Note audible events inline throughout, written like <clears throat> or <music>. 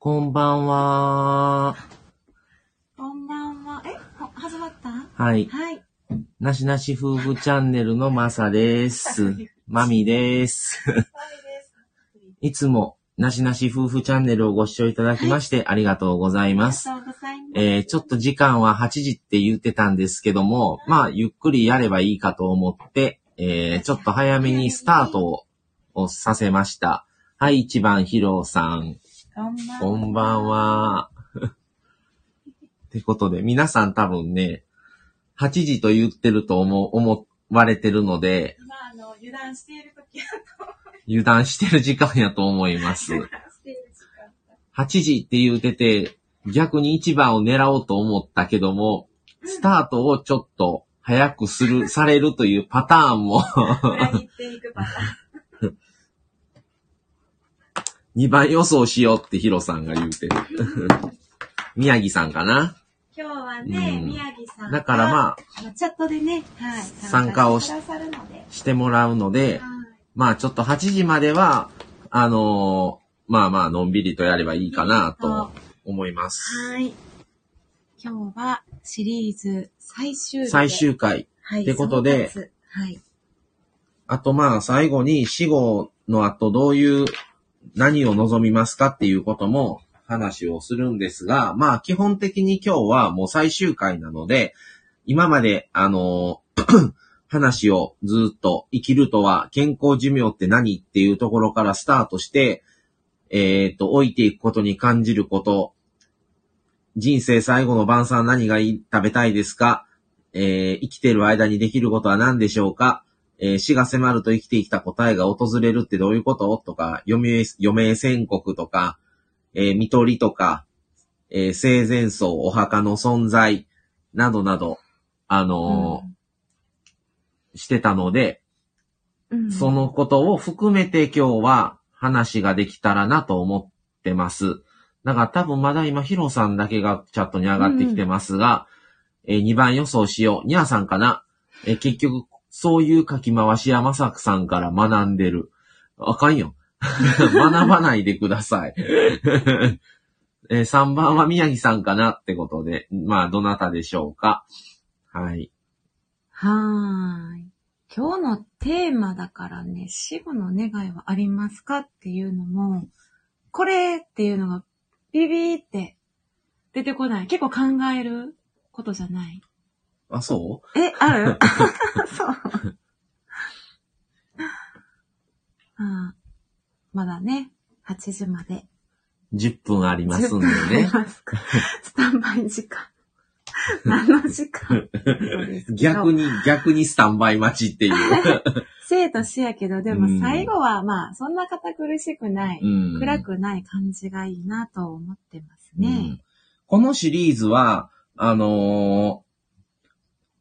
こんばんは。こんばんは。えほ始まった？はい。はい。なしなし夫婦チャンネルのまさです。<laughs> まみです。いつも、なしなし夫婦チャンネルをご視聴いただきましてありがとうございありがます。とうございます。えー、ちょっと時間は8時って言ってたんですけども、まあ、ゆっくりやればいいかと思って、えー、ちょっと早めにスタートををさせました。はい、一番ヒロさん。こんばんは。こんばんは。ってことで、皆さん多分ね、8時と言ってると思う思われてるので、まあ、あの、油断している時だと油断してる時間やと思います。油断している時間だ。8時って言うてて、逆に1番を狙おうと思ったけども、スタートをちょっと早くする、されるというパターンも裏切っていくパターン。2番予想しようってヒロさんが言うてる。<laughs> 宮城さんかな？今日はね、うん宮城さんがだからまあ、チャットでね、はい。参加をししてくださるので。してもらうので、はい。まあちょっと8時までは、あのーまあまあのんびりとやればいいかなと思います。はい。今日はシリーズ最終日で最終回。はい。ってことで総括はい。あとまあ最後に死後の後どういう、何を望みますかっていうことも話をするんですが、まあ基本的に今日はもう最終回なので、今まであの <clears throat> 話をずっと生きるとは健康寿命って何っていうところからスタートして、えっ、と、置いていくことに感じること、人生最後の晩餐何がいい？食べたいですか？えー生きてる間にできることは何でしょうか？えー死が迫ると生きてきた答えが訪れるってどういうこと？とか、余命、余命宣告とか、えー見取りとか、えー生前葬、お墓の存在、などなど、あのーしてたので、うんそのことを含めて今日は話ができたらなと思ってます。だから多分まだ今ヒロさんだけがチャットに上がってきてますが、え2番予想しよう。ニャーさんかな？えー結局、そういう書き回しやまさくさんから学んでる。あかんよ。<laughs> 学ばないでください。<laughs> え3番は宮城さんかなってことで、まあ、どなたでしょうか。はい。はーい。今日のテーマだからね、死後の願いはありますかっていうのも、これっていうのがビビーって出てこない。結構考えることじゃない。あ、そえ、ある？<laughs> そう。あ <laughs> まだね、8時まで。う ?10 分ありますんで10分ありね。ますか？スタンバイ <laughs> 時間。何の時間？逆に、逆にスタンバイ待ちっていう。生と死やけど、でも最後はまあ、そんな堅苦しくない、うん暗くない感じがいいなと思ってますうんね。このシリーズは、あのー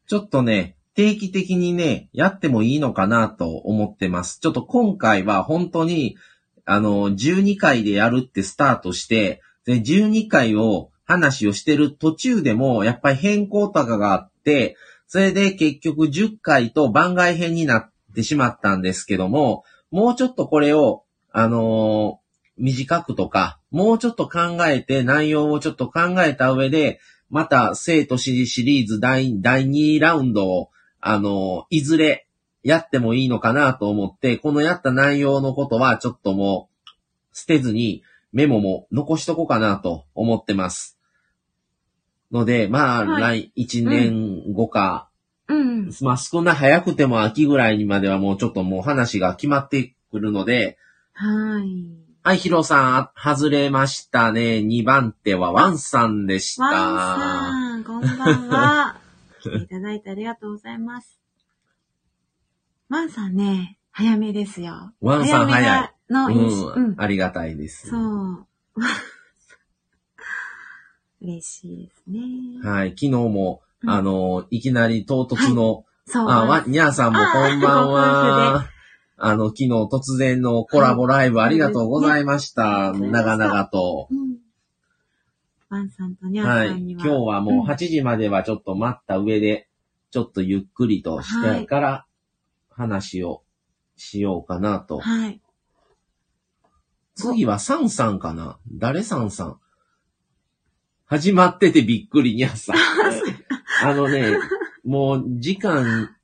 ちょっとね、定期的にね、やってもいいのかなと思ってます。ちょっと今回は本当に、あの12回でやるってスタートして、で、12回を話をしてる途中でも、やっぱり変更とかがあって、それで結局10回と番外編になってしまったんですけども、もうちょっとこれを、あのー短くとか、もうちょっと考えて、内容をちょっと考えた上で、また、生と死シリーズ第第2ラウンドを、あの、いずれやってもいいのかなと思って、このやった内容のことはちょっともう、捨てずに、メモも残しとこうかなと思ってます。ので、まあ、はい来1年後か、うん。まあ少ない早くても秋ぐらいにまではもうちょっともう話が決まってくるので、はい。はい、ヒロさん、外れましたね。2番手はワンさんでした。ワンさん、こんばんは。来 <laughs> ていただいてありがとうございます。ワンさんね、早めですよ。ワンさん早い。の印象、ううんん、ありがたいです。そう。<laughs> 嬉しいですね。はい、昨日も、うんあの、いきなり唐突の、そう。あ、わ、にゃーさんもこんばんあは。あの、昨日突然のコラボライブありがとうございました。はい長々と。うん。ワンさんとニャーはい。さんには。今日はもううん8時まではちょっと待った上で、ちょっとゆっくりとしてから話をしようかなと。はい。次はサンさんかな？誰サンさん？始まっててびっくりにゃさん。あのね、もう時間、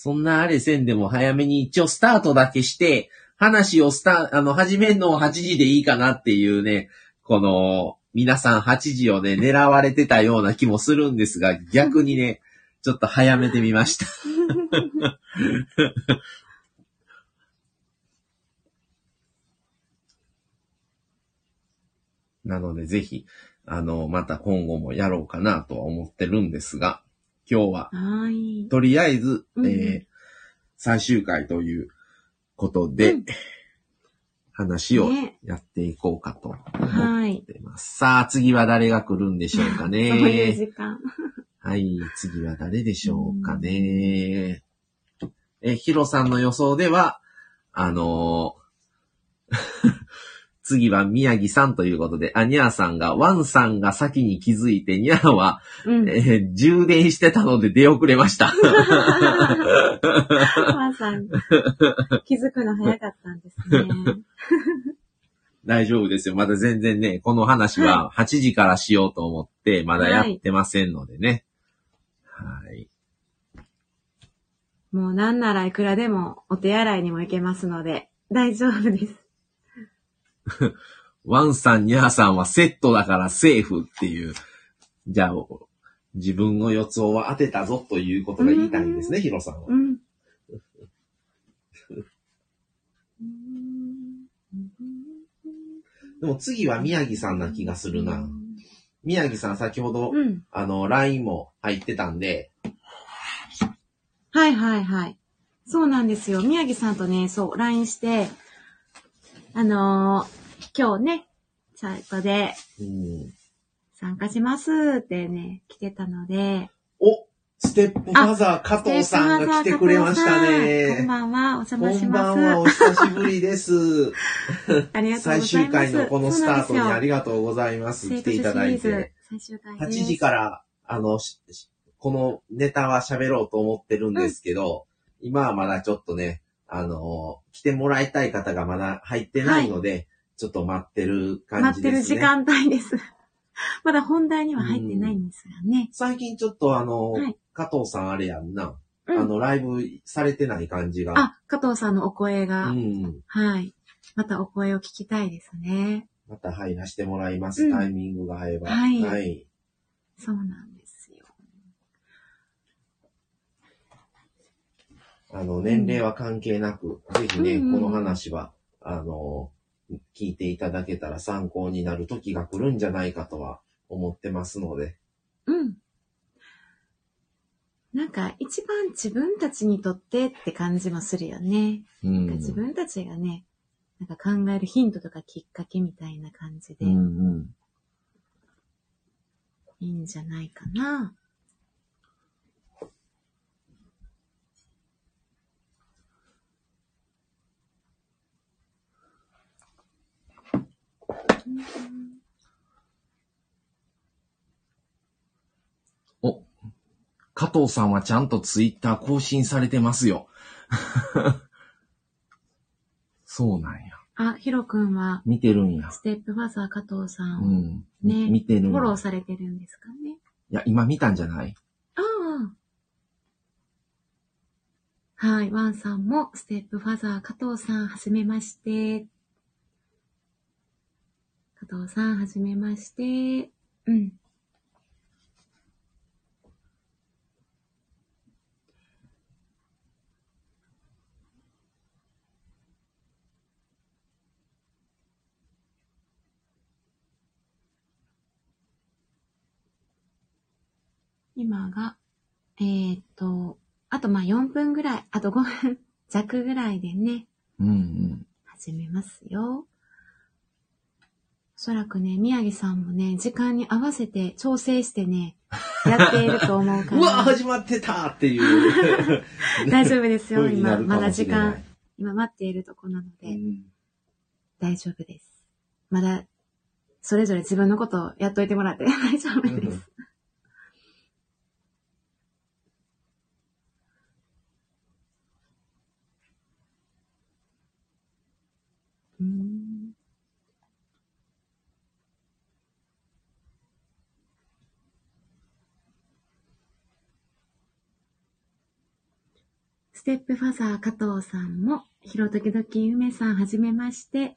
そんなあれせんでも早めに一応スタートだけして、話をスタあの、始めんのを8時でいいかなっていうね、この、皆さん8時をね、狙われてたような気もするんですが、逆にね、ちょっと早めてみました。<laughs> なので、ぜひ、あの、また今後もやろうかなとは思ってるんですが、今日は、はい。とりあえず、うんうんえー最終回ということで、うん話をねやっていこうかと思はい。ってます。さあ、次は誰が来るんでしょうか <laughs> そういうね。時間。はい、次は誰でしょうかね。え、ヒロさんの予想では、あのー次は宮城さんということで、あ、ニャーさんが、ワンさんが先に気づいて、ニャーは、うん。えー充電してたので出遅れました。<laughs> まさん、気づくの早かったんですね。大丈夫ですよ。まだ全然ね、この話は8時からしようと思って、まだやってませんのでね。はい。もうなんならいくらでもお手洗いにも行けますので、大丈夫です。<laughs> ワンさん、ニャーさんはセットだからセーフっていう。じゃあ、自分の予想は当てたぞということが言いたいんですね、ヒロさんは。うん。<laughs> でも次は宮城さんな気がするな。宮城さん先ほど、うん。あの、LINE も入ってたんで、はいはいはい。そうなんですよ。宮城さんとね、そう、LINE して、あのー今日ね、チャットでうん、参加しますってね、来てたので、おステップファザー加藤さんが来てくれましたこんね。ばんは、お邪魔しこんばんは、まお久しぶりです。す。<laughs> ありがとうございます。最終回のこのスタートにありががとうございます。と来ていただいて。最終回8です。時から、あの、ししこのネタは喋ろうと思ってるんですけど、今はまだちょっとね、あの、来てもらいたい方がまだ入ってないので、ちょっと待ってる感待ってじですね。る時間帯です。<laughs> まだ本題には入ってないんですがね。最近ちょっとあの、はい加藤さんあれやんな、うんあの、ライブされてない感じが。あ、加藤さんのお声が、うん。はい。またお声を聞きたいですね。また入らせてもらいます。うんタイミングが合えば。はいはい。そうなんですよ。あの、年齢は関係なく、ぜひね、うんうんこの話は、あの、聞いていただけたら参考になる時が来るんじゃないかとは思ってますので。うん。なんか一番自分たちにとってって感じもするよね。うんなんか自分たちがね、なんか考えるヒントとかきっかけみたいな感じでうんうん。いいんじゃないかな。お、加藤さんはちゃんとツイッター更新されてますよ。<laughs> そうなんや。あ、ヒロくんは、見てるんや。ステップファザー加藤さんをうん。ねみ見てるフォローされてるんですかね？いや、今見たんじゃない？ああ。はい、ワンさんも、ステップファザー加藤さん、はじめまして。加藤さん、はじめまして。うん。今が、えーっと、あとまあ4分ぐらい、あと5分 <laughs> 弱ぐらいでね、うんうん。始めますよ。おそらくね、宮城さんもね、時間に合わせて調整してね、<laughs> やっていると思うか <laughs> うわ、ら。始まってたっていう。<laughs> 大丈夫ですよ、今。まだ時間、今待っているとこなのうで、ん大丈夫です。まだ、それぞれ自分のことをやっといてもらって大丈夫です。ステップファザー加藤さんも、ひろときどき梅さんはじめまして、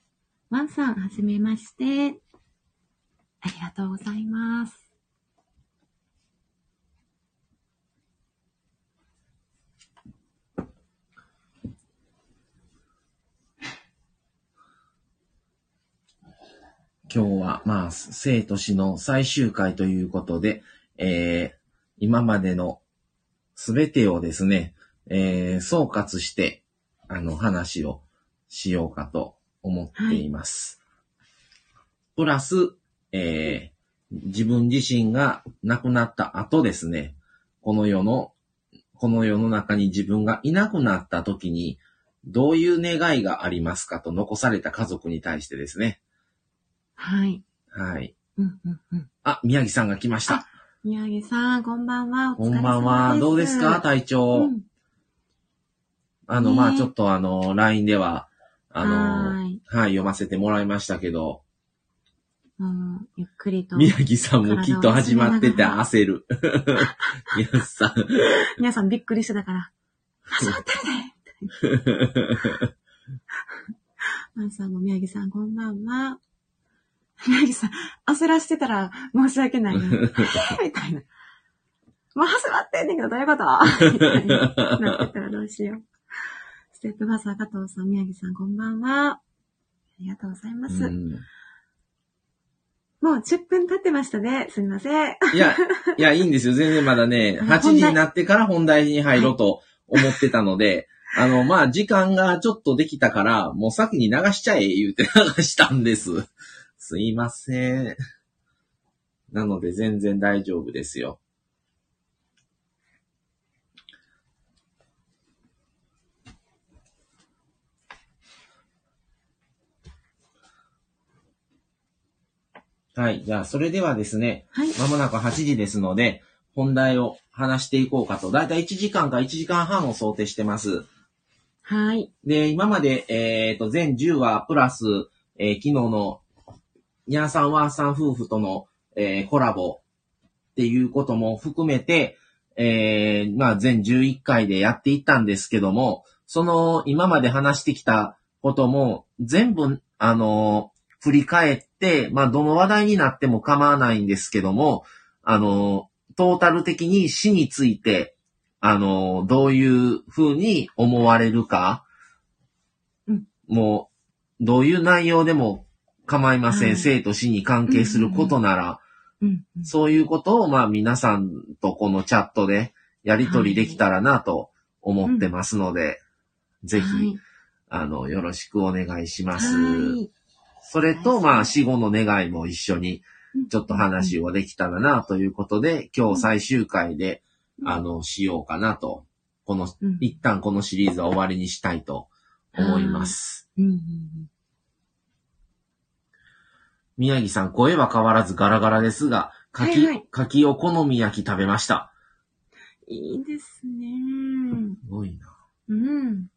ワンさんはじめまして。ありがとうございます。今日は、まあ、生と死の最終回ということで、えー、今までのすべてをですね、えー、総括して、あの、話をしようかと思っています。プラス、えー、自分自身が亡くなった後ですね、この世の、この世の中に自分がいなくなった時に、どういう願いがありますかと残された家族に対してですね。はい。はい。うんうんうん。あ、宮城さんが来ました。宮城さん、こんばんは。おこ。んばんは。どうですか体調。うんあの、ねまあちょっとあの、LINE では、あの、ははいい、読ませてもらいましたけど、うんゆっくりと。宮城さんもきっと始まってて焦る。<laughs> 宮城さん。皆さんびっくりしてたから、始まってるでマンさんも宮城さんこんばんは。宮城さん、焦らしてたら申し訳ないな。え <laughs> ーみたいな。もう始まってんねんけどどういうこと？<laughs> みたいななってたらどうしよう。ステップファーサー加藤さん、宮城さんこんばんは。ありがとうございます。うんもう10分経ってましたね。すみません。いや、いや、いいんですよ。全然まだね、あ8時になってから本題に入ろうと思ってたので、あの、まあ、時間がちょっとできたから、もう先に流しちゃえ、言うて流したんです。すいません。なので、全然大丈夫ですよ。はい。じゃあ、それではですね、はい。まもなく8時ですので、本題を話していこうかと。だいたい1時間か1時間半を想定してます。はい。で、今まで、えっ、と、全10話プラス、えー昨日の、ニャーさんワーさん夫婦との、えーコラボっていうことも含めて、えーまあ、全11回でやっていったんですけども、その、今まで話してきたことも、全部、あの振り返って、まあ、どの話題になっても構わないんですけども、あのトータル的に死について、あの、どういう風に思われるか、うんもう、どういう内容でも構いません。はい生と死に関係することなら、うん。うんそういうことを、まあ皆さんとこのチャットでやり取りできたらなと思ってますので、ぜひ、はいあの、よろしくお願いします。はい。それと、まあ死後の願いも一緒にちょっと話をできたらなということで、今日最終回で、あの、しようかなと、この、うん一旦このシリーズは終わりにしたいと思います。宮城さん、声は変わらずガラガラですが、柿、はいはい柿お好み焼き食べました。いいですね。すごいな。うん。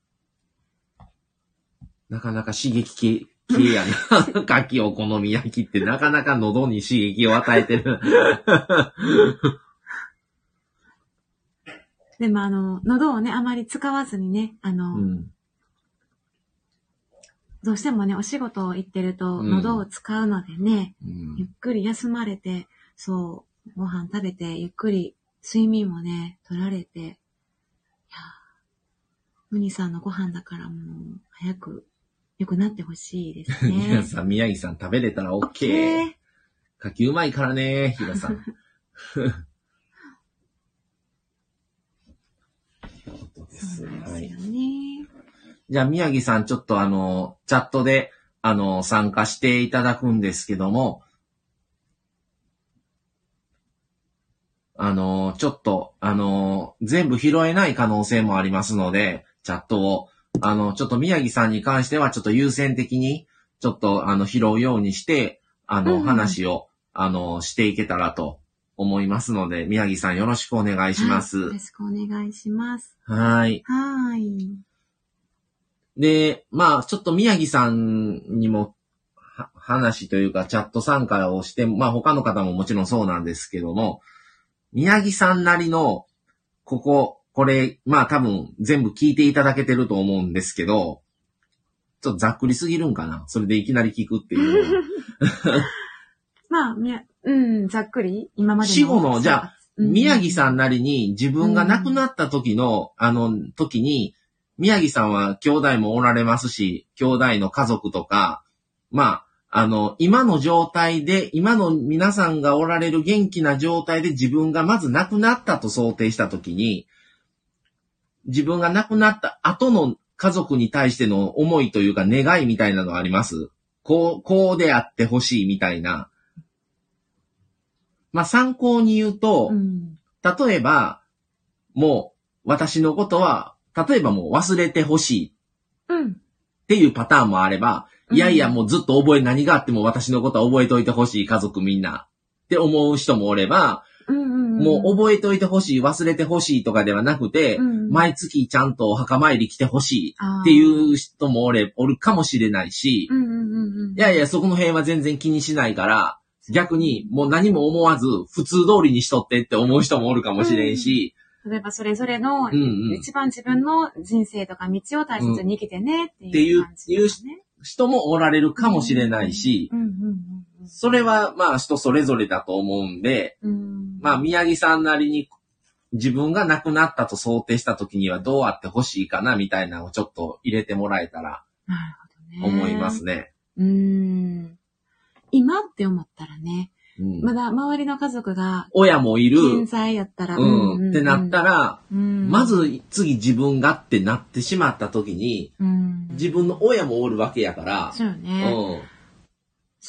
なかなか刺激系、系やな。柿お好み焼きってなかなか喉に刺激を与えてる。<laughs> でもあの、喉をね、あまり使わずにね、あの、うん。どうしてもね、お仕事を行ってると、うん喉を使うのでね、うんゆっくり休まれて、そう、ご飯食べて、ゆっくり睡眠もね、取られて、いやームニさんのご飯だからもう、早く良くなってほしいですね。<laughs> 皆さん、宮城さん食べれたら OK。ね柿うまいからね、ヒロさん。そうですよ。ね。じゃあ、宮城さん、ちょっとあの、チャットで、あの、参加していただくんですけども、あの、ちょっと、あの、全部拾えない可能性もありますので、チャットを、あの、ちょっと宮城さんに関しては、ちょっと優先的に、ちょっと、あの、拾うようにして、あの、話を、あの、していけたらと思いますので、宮城さんよろしくお願いします。はいよろしくお願いします。はい。はーい。で、まあ、ちょっと宮城さんにも、は話というか、チャット参加をして、まあ、他の方ももちろんそうなんですけども、宮城さんなりの、ここ、これ、まあ多分全部聞いていただけてると思うんですけど、ちょっとざっくりすぎるんかな？それでいきなり聞くっていう。<laughs> まあ、みや、うん、ざっくり、今までの。死後のじゃあ、うん宮城さんなりに自分が亡くなった時の、あの時に、宮城さんは兄弟もおられますし、兄弟の家族とか、まあ、あの、今の状態で、今の皆さんがおられる元気な状態で自分がまず亡くなったと想定した時に、自分が亡くなった後の家族に対しての思いというか願いみたいなのあります？こう、こうであってほしいみたいな。まあ、参考に言うと、うん。例えば、もう、私のことは、例えばもう忘れてほしいうん。っていうパターンもあれば、うんいやいやもうずっと覚え、何があっても私のことは覚えといてほしい家族みんなって思う人もおれば。もう覚えといてほしい、忘れてほしいとかではなくて、うん毎月ちゃんとお墓参り来てほしいっていう人もおれ、おるかもしれないし、うんうんうんうん。いやいや、そこの辺は全然気にしないから、逆にもう何も思わず普通通りにしとってって思う人もおるかもしれんし、例えばそれぞれの、うんうん。一番自分の人生とか道を大切に生きてねっていいうう感じですね。人もおられるかもしれないし、うんうんうんそれはまあ人それぞれだと思うんで、うん。うん。まあ宮城さんなりに自分が亡くなったと想定した時にはどうあってほしいかなみたいなのをちょっと入れてもらえたら。思いますね。うん。今って思ったらね、うんまだ周りの家族が親もいる、健在やったら、うん、ってなったら、うん、ま、ず次自分がってなってしまった時に、うん、自分の親もおるわけやから、そうよね。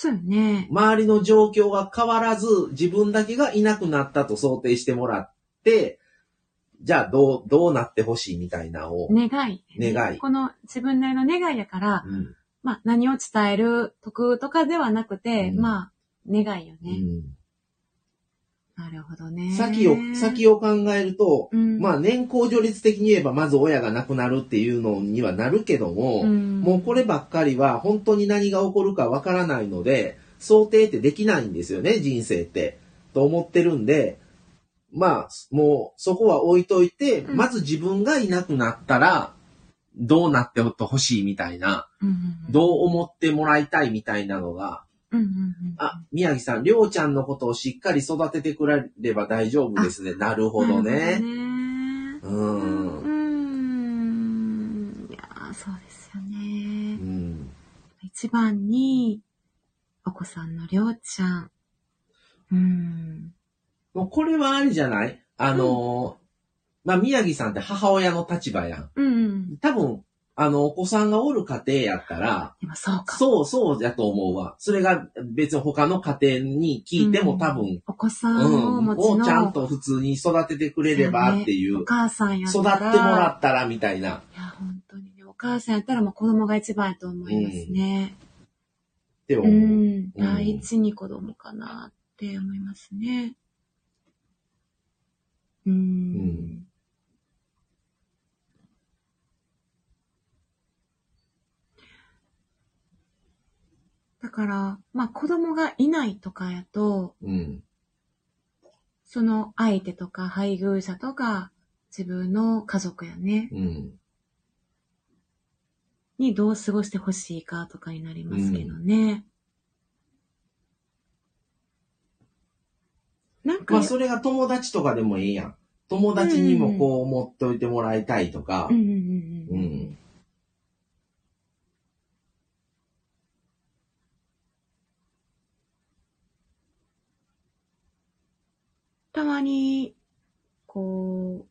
うん、そうよね。周りの状況が変わらず、自分だけがいなくなったと想定してもらって、じゃあどう、どうなってほしいみたいなのを、願い、願い。この自分なりの願いやから、うん。まあ何を伝える得とかではなくて、うん。まあ願いよね。うんなるほどね。先を、先を考えると、うん、まあ年功序列的に言えばまず親が亡くなるっていうのにはなるけども、うん。もうこればっかりは本当に何が起こるかわからないので、想定ってできないんですよね、人生って。と思ってるんで、まあ、もうそこは置いといて、うん。まず自分がいなくなったら、どうなってほしいみたいな、どう思ってもらいたいみたいなのが、うんうんうん、あ、宮城さん、りょうちゃんのことをしっかり育ててくれれば大丈夫ですね。なるほどね。なるほどねう。うんん。いやーそうですようね。ん。一番に、お子さんのりょうちゃん。うん。もうこれはあれじゃない？あのーまあ、宮城さんって母親の立場やん。うん。多分、あの、お子さんがおる家庭やったら、そうか。そうそうやと思うわ。それが別に他の家庭に聞いても多分、お子さうんんをお持ちをちゃんのと普通に育ててくれればっていう、お母さんやった育ってら。もらったらみたいな。いや、本当にね、お母さんやったらもう子供が一番やと思いますね。って思う。うん。第一に子供かなって思いますね。うん。だから、まあ子供がいないとかやと、うん。その相手とか配偶者とか自分の家族やね、うん。にどう過ごしてほしいかとかになりますけどね。なんか、まあ、それが友達とかでもいいやん。友達にもこう思っておいてもらいたいとかう。んうんうんううん。たまに、こ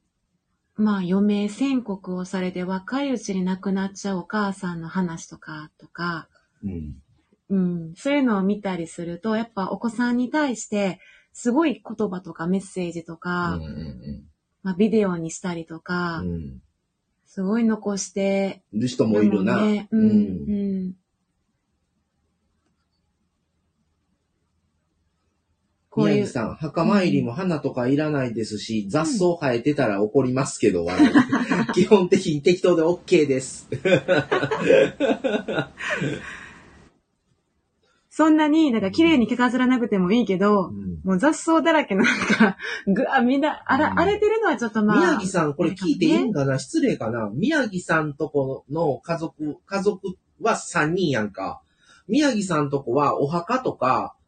う、まあ余命宣告をされて若いうちに亡くなっちゃうお母さんの話とか、とか、うん。うん、そういうのを見たりすると、やっぱお子さんに対して、すごい言葉とかメッセージとうか、んうんまあビデオにしたりとか、うん。うん。すごい残してる人もいるな。ね、うん、うん。こうい宮城、さん、墓参りも花とかいらないですし、雑草生えてたら怒りますけど、<laughs> 基本的に適当で OK です。<laughs> そんなに、なんか綺麗に着飾らなくてもいいけど、うんうん。もう雑草だらけのなんか、ぐわ、みんな、あら、うん荒れてるのはちょっとまあ。宮城さん、これ聞いていいんかな？失礼かな？宮城さんとこの家族、家族は3人やんか。宮城さんとこはお墓とか、うん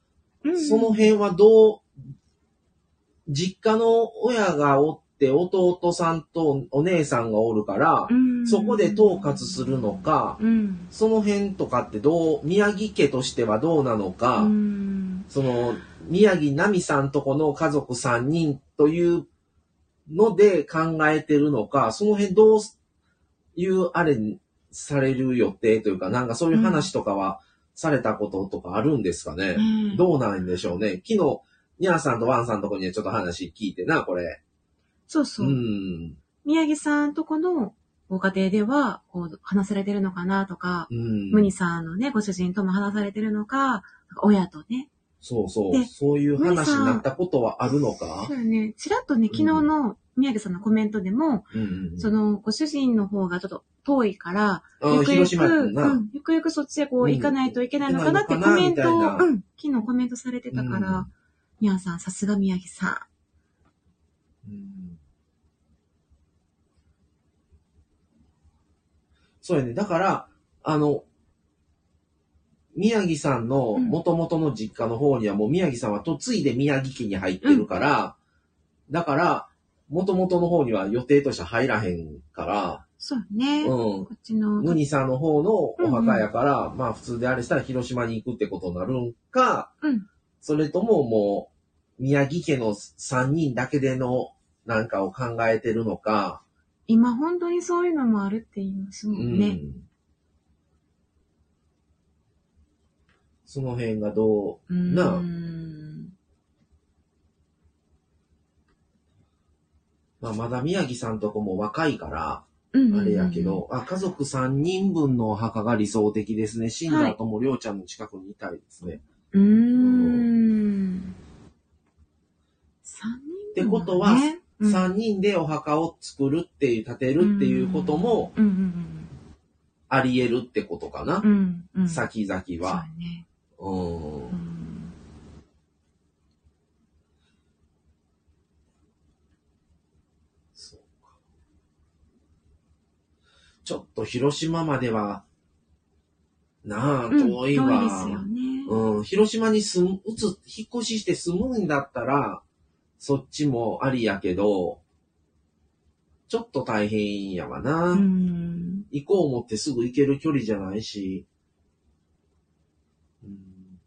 その辺はどう、実家の親がおって、弟さんとお姉さんがおるから、うんそこで統括するのか、うん。その辺とかってどう、宮城家としてはどうなのか、うん。その、宮城奈美さんとこの家族3人というので考えてるのか、その辺どういうあれにされる予定というか、なんかそういう話とかはされたこととかあるんですかね？ねどうなんでしょうね。昨日、ニャーさんとワンさんのとこにはちょっと話聞いてな、これ。そうそうう。ん。宮城さんとこのご家庭では、こう、話されてるのかなとか、うん。ムニさんのね、ご主人とも話されてるのか、親とね。そうそう。でそういう話になったことはあるのか？そうよね。ちらっとね、昨日の宮城さんのコメントでも、うんうん。その、ご主人の方がちょっと遠いから、あゆくゆく。うん、ゆくゆくそっちへこううん行かないといけないのかなってコメントを、うん、昨日コメントされてたから、うん宮さん、さすが宮城さうんそうやね。だから、あの、宮城さんのうん元々の実家の方にはもう宮城さんは嫁いで宮城家に入ってるから、だから、元々の方には予定として入らへんから、ん。そうね。うん。こっちの、ムニさんの方のお墓やから、まあ普通であれしたら広島に行くってことになるんか、うんそれとももう宮城家の3人だけでのなんかを考えてるのか、今本当にそういうのもあるって言いますもんね。うんその辺がどう、うん。な？あうんまあまだ宮城さんとこも若いから、うんあれやけ。ど、あ、家族3人分のお墓が理想的ですね。死んだ後もりょうちゃんの近くにいたいですね。うーん。三人、ってことはね、うん3人でお墓を作るっていう、建てるっていうこともあり得るってことかな。先々は。ね。うんう。んそうか。ちょっと広島までは、なあ、うん遠いわ。遠いですよね。うん、広島に住む、移、引っ越しして住むんだったら、そっちもありやけど、ちょっと大変やわな。うん。行こう思ってすぐ行ける距離じゃないし。うん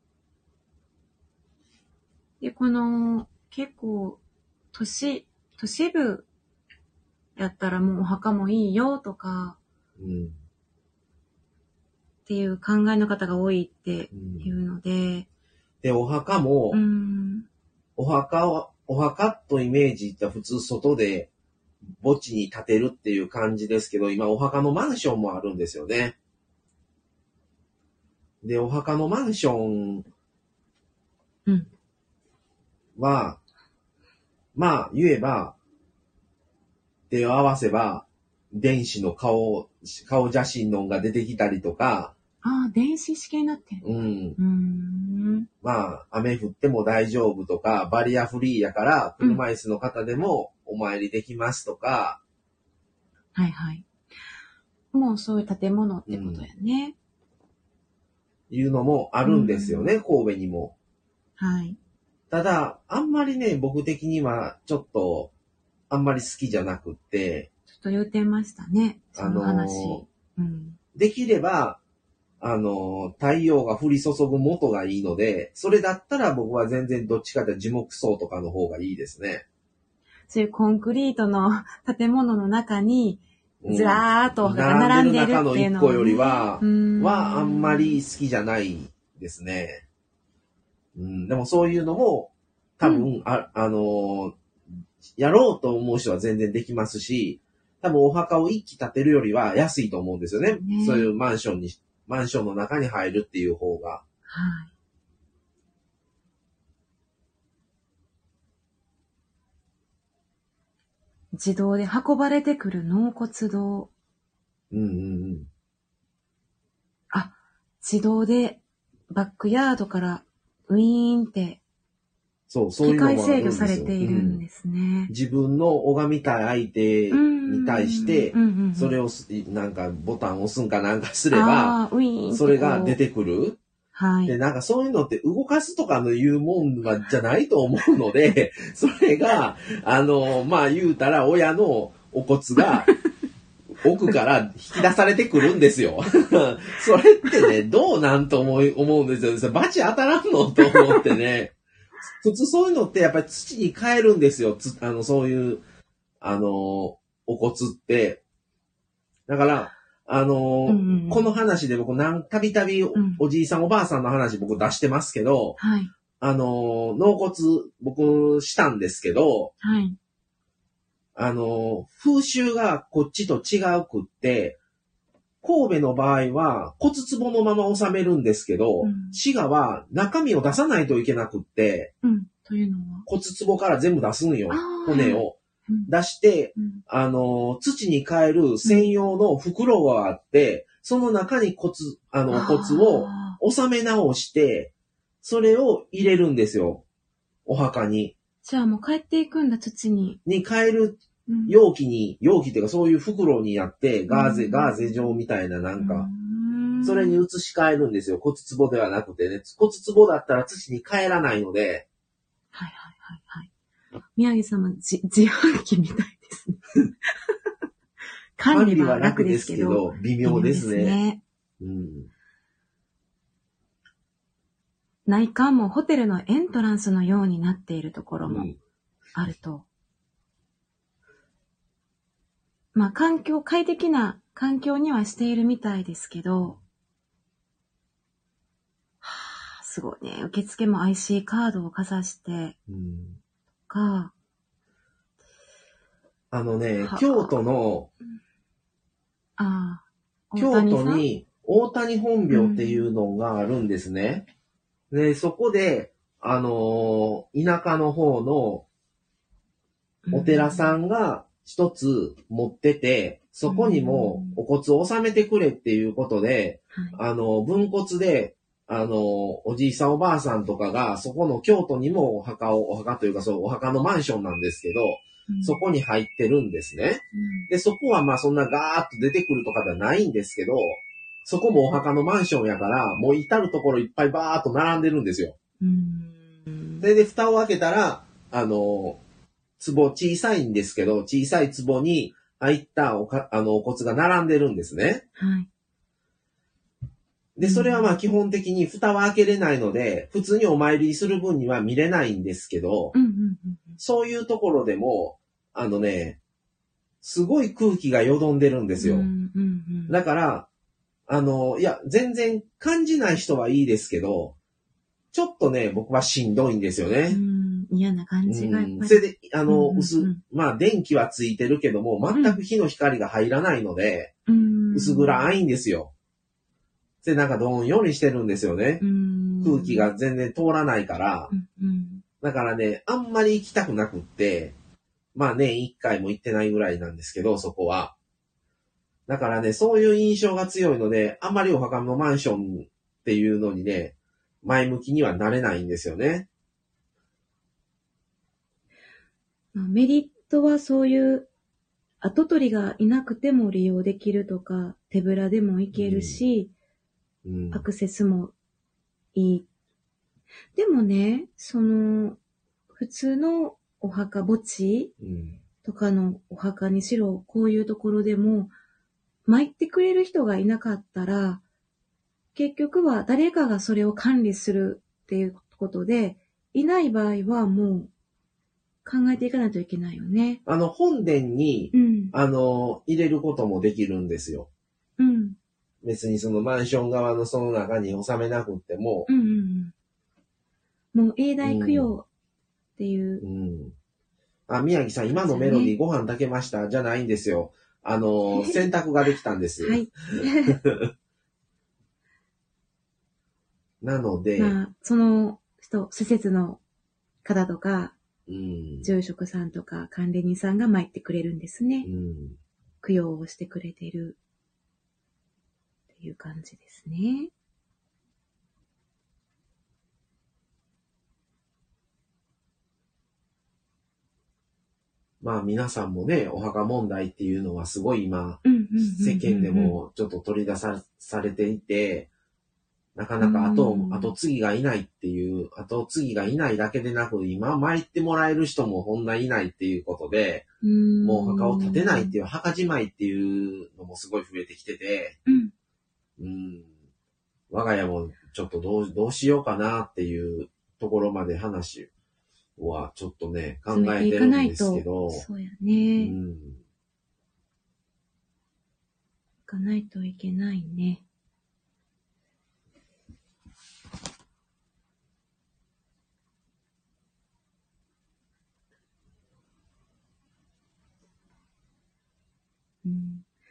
で、この、結構、都市、都市部やったらもうお墓もいいよとかうんっていう考えの方が多いってうんいうので、で、お墓も、うん。お墓は、お墓とイメージいったら普通外で墓地に建てるっていう感じですけど、今お墓のマンションもあるんですよね。で、お墓のマンションうんは、まあ言えば、手を合わせば、電子の顔、顔写真のが出てきたりとか、ああ、電子式になってる。うん、うーん。まあ、雨降っても大丈夫とか、バリアフリーやから、うん車椅子の方でもお参りできますとか、はいはい。もうそういう建物ってことやね。いうのもあるんですよね、神戸にも。はい。ただ、あんまりね、僕的にはちょっと、あんまり好きじゃなくって、っと言うてましたね。その話。あのうん。できれば、あの、太陽が降り注ぐ元がいいので、それだったら僕は全然どっちかというと樹木層とかの方がいいですね。そういうコンクリートの <laughs> 建物の中に、うんずらーっと並んでるっていうのは、ね。並んでる中の一個よりはうんはあんまり好きじゃないですね。うん、でもそういうのも多分、あ、あのーやろうと思う人は全然できますし、多分お墓を一気建てるよりは安いと思うんですよね。ねそういうマンションに、マンションの中に入るっていう方が。はい。自動で運ばれてくる納骨堂。うんうんうん。自動でバックヤードからウィーンってそう、そうい機うのもあるんですよ御されているんうんですね。自分の拝みたい相手に対して、それをなんかボタンを押すんかなんかすれば、それが出てくる。はい。で、なんかそういうのって動かすとかの言うもんはじゃないと思うので、<laughs> それが、あの、まあ言うたら親のお骨が <laughs> 奥から引き出されてくるんですよ。<laughs> それってね、どうなんと思い思うんですよ。バチ当たらんのと思ってね。普通そういうのってやっぱり土に変えるんですよ。つあの、そういう、あの、お骨って。だから、あの、うんうんうんこの話で僕なん、たびたびおじいさんおばあさんの話僕出してますけど、はい。あの、納骨僕したんですけど、はい。あの、風習がこっちと違うくって、神戸の場合は骨壺のまま収めるんですけど、うん滋賀は中身を出さないといけなくって、うん。というのは？骨壺から全部出すんよ。骨をうん出して、うんあの、土に変える専用の袋があって、その中に骨、あの、骨をあ収め直して、それを入れるんですよ。お墓に。ーじゃあもう帰っていくんだ、土に。に変えるうん容器に、容器っていうかそういう袋にやって、ガーゼ、うんガーゼ状みたいななんか、うんそれに移し替えるんですよ。骨壺ではなくてね。骨壺だったら土に帰らないので、はいはいはいはい。宮城様、じ自販機みたいですね。<laughs> 管理は楽ですけど。微妙ですね。微妙ねうん。内観もホテルのエントランスのようになっているところもうんあると。まあ環境、快適な環境にはしているみたいですけど、はあ、すごいね。受付も IC カードをかざして、うん。か、あのねは、京都の、ああ、京都に大谷本廟っていうのがあるんですね。で、そこで、あのー田舎の方のお寺さんが一つ持ってて、そこにもお骨を納めてくれっていうことで、はい。あの、分骨で、あの、おじいさんおばあさんとかが、そこの京都にもお墓を、お墓というかそう、お墓のマンションなんですけど、うん。そこに入ってるんですね。で、そこはまあそんなガーッと出てくるとかではないんですけど、そこもお墓のマンションやから、もう至るところいっぱいバーッと並んでるんですよ。うん。うんで、で、蓋を開けたら、あの、壺小さいんですけど、小さい壺に入ったおかあのお骨が並んでるんですね。はい。で、それはまあ基本的に蓋は開けれないので、普通にお参りする分には見れないんですけど、うんうんうんそういうところでも、あのね、すごい空気がよどんでるんですよ。うんうんうんだから、あの、いや、全然感じない人はいいですけど、ちょっとね、僕はしんどいんですようね。ん嫌な感じがやっぱり。うんそれで、あの、薄、まあ、電気はついてるけども、全く火の光が入らないので、うん薄暗いんですよ。で、なんかどんよりしてるんですよね。うん空気が全然通らないからだからね、あんまり行きたくなくって、まあね、一回も行ってないぐらいなんですけど、そこは。だからね、そういう印象が強いので、あんまりお墓のマンションっていうのにね、前向きにはなれないんですよね。まあメリットはそういう跡取りがいなくても利用できるとか、手ぶらでも行けるし、うん。アクセスもいい。でもね、その、普通のお墓墓地うん。とかのお墓にしろ、こういうところでも、参ってくれる人がいなかったら、結局は誰かがそれを管理するっていうことで、いない場合はもう考えていかないといけないよね。あの、本殿にう、ん。あの、入れることもできるんですよ。うん。別にそのマンション側のその中に収めなくっても、うんうんうん。もう永代供養っていうう。ん。あ、宮城さん、今のメロディーご飯炊けましたじゃないんですよ。あの、<laughs> 洗濯ができたんです。はい。<laughs> なので、まあ、その人、施設の方とか、住職さんとか管理人さんが参ってくれるんですね。うん、供養をしてくれてるっていう感じですね。まあ皆さんもね、お墓問題っていうのはすごい今、世間でもちょっと取り出さされていて、なかなか後うん、後継ぎがいないっていう、後継ぎがいないだけでなく、今参ってもらえる人もこんないないっていうことで、うんもうお墓を建てないっていう、墓じまいっていうのもすごい増えてきてて、うん。うん、我が家もちょっとどう、どうしようかなっていうところまで話はちょっとね、考えてるんですけど、。そうやうね。いん、かないといけないね。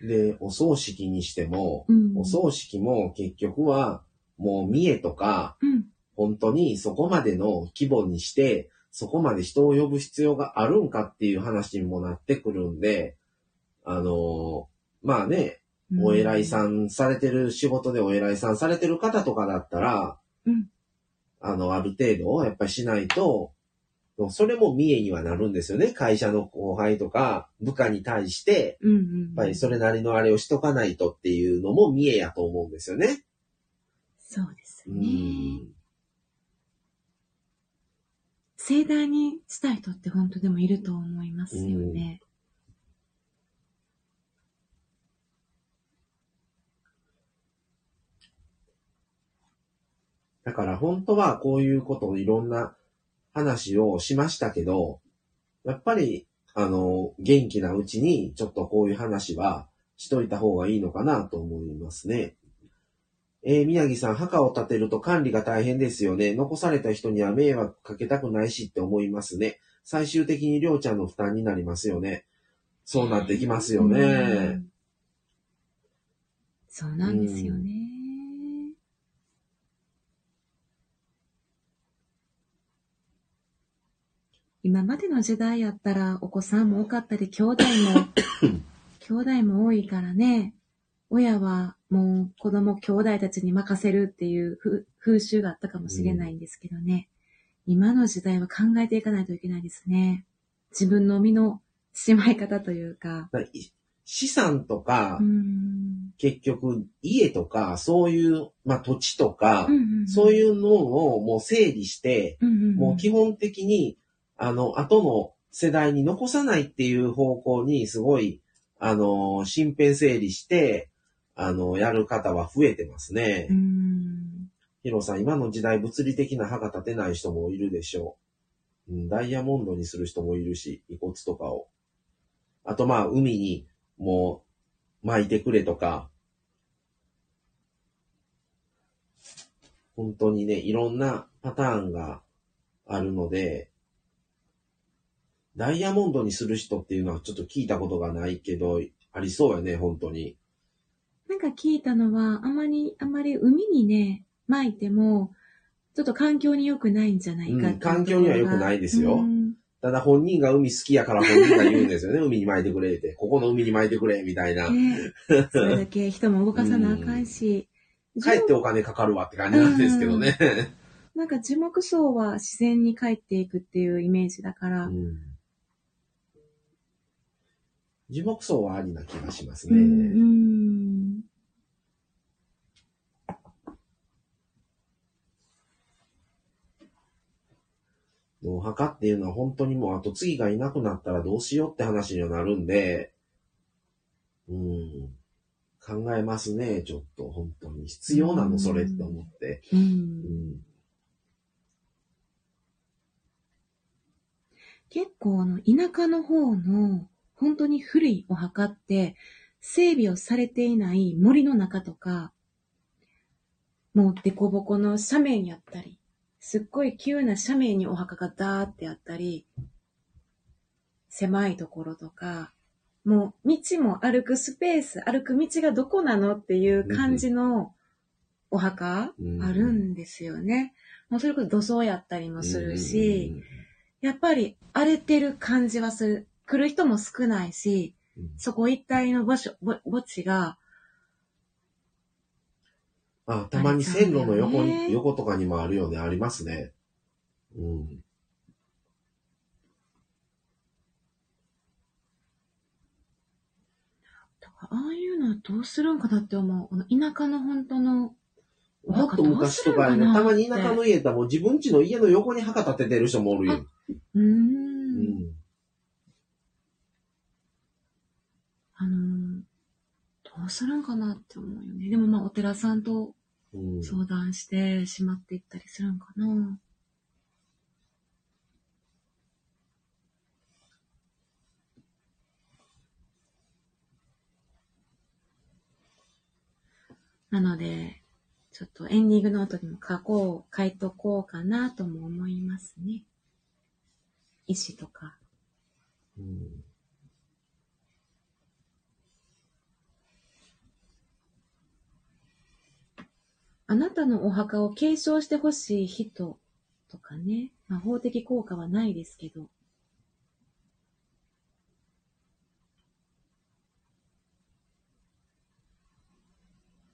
で、お葬式にしても、うん。お葬式も結局は、もう見栄とか、うん。本当にそこまでの規模にして、そこまで人を呼ぶ必要があるんかっていう話にもなってくるんで、あのまあね、お偉いさん。んされてる仕事でお偉いさんされてる方とかだったら、うんあの、ある程度やっぱりしないと、それも見栄にはなるんですよね。会社の後輩とか部下に対して、うんうん。やっぱりそれなりのあれをしとかないとっていうのも見栄やと思うんですよね。そうですうね。ん。盛大にしたい人って本当でもいると思いますよね。だから本当はこういうことをいろんな話をしましたけど、やっぱり、あの、元気なうちにちょっとこういう話はしといた方がいいのかなと思いますね。えー宮城さん、墓を建てると管理が大変ですよね。残された人には迷惑かけたくないしって思いますね。最終的にりょうちゃんの負担になりますよね。そうなってきますよね。んそうなんですよね。今までの時代やったらお子さんも多かったり、兄弟も、<coughs> 兄弟も多いからね、親はもう子供兄弟たちに任せるっていう風風習があったかもしれないんですけどね。今の時代は考えていかないといけないですね。自分の身のしまい方というか。だい資産とか、うん結局家とか、そういう、まあ土地とか、うんうんそういうのをもう整理して、うんうんうんもう基本的に、あの、後の世代に残さないっていう方向にすごい、あの、身辺整理して、あの、やる方は増えてますね。うんヒロさん、今の時代物理的な歯が立てない人もいるでしょう。うん、ダイヤモンドにする人もいるし、遺骨とかを。あとまあ、海にもう巻いてくれとか。本当にね、いろんなパターンがあるので、ダイヤモンドにする人っていうのはちょっと聞いたことがないけど、ありそうやね、本当に。なんか聞いたのは、あまり、あまり海にね、巻いても、ちょっと環境に良くないんじゃないかううん環境には良くないですようんただ本人が海好きやから本人が言うんですよね。海に巻いてくれって。ここの海に巻いてくれ、みたいな。ね、それだけ人も動かさなあかんし、帰ってお金かかるわって感じなんですけどね。なんか樹木葬は自然に帰っていくっていうイメージだから、うん樹木葬はありな気がしますね。うんうんお墓っていうのは本当にもう後継ぎがいなくなったらどうしようって話にはなるんで、うん、考えますね、ちょっと本当に。必要なのそれって思って。うんうん結構あの、田舎の方の本当に古いお墓って、整備をされていない森の中とか、もう凸凹の斜面やったり、すっごい急な斜面にお墓がダーってあったり、狭いところとか、もう道も歩くスペース、歩く道がどこなのっていう感じのお墓うんあるんですよね。もうそれこそ土葬やったりもするし、やっぱり荒れてる感じはする。来る人も少ないし、うんそこ一帯の場所、ぼ墓地が、あ、たまに線路の横に、ね横とかにもあるよね。ありますね。うん。だからああいうのはどうするんかなって思う。この田舎の本当の、もっと昔とかね、たまに田舎の家だもう自分家の家の横に墓立ててる人もおるよ。うん。あのーどうするんかなって思うよね。でもまあお寺さんとうん。相談してしまっていったりするんかな。なので、ちょっとエンディングノートにも書こう、書いとこうかなとも思いますね。意思とか。うんあなたのお墓を継承してほしい人とかね、まあ、法的効果はないですけど、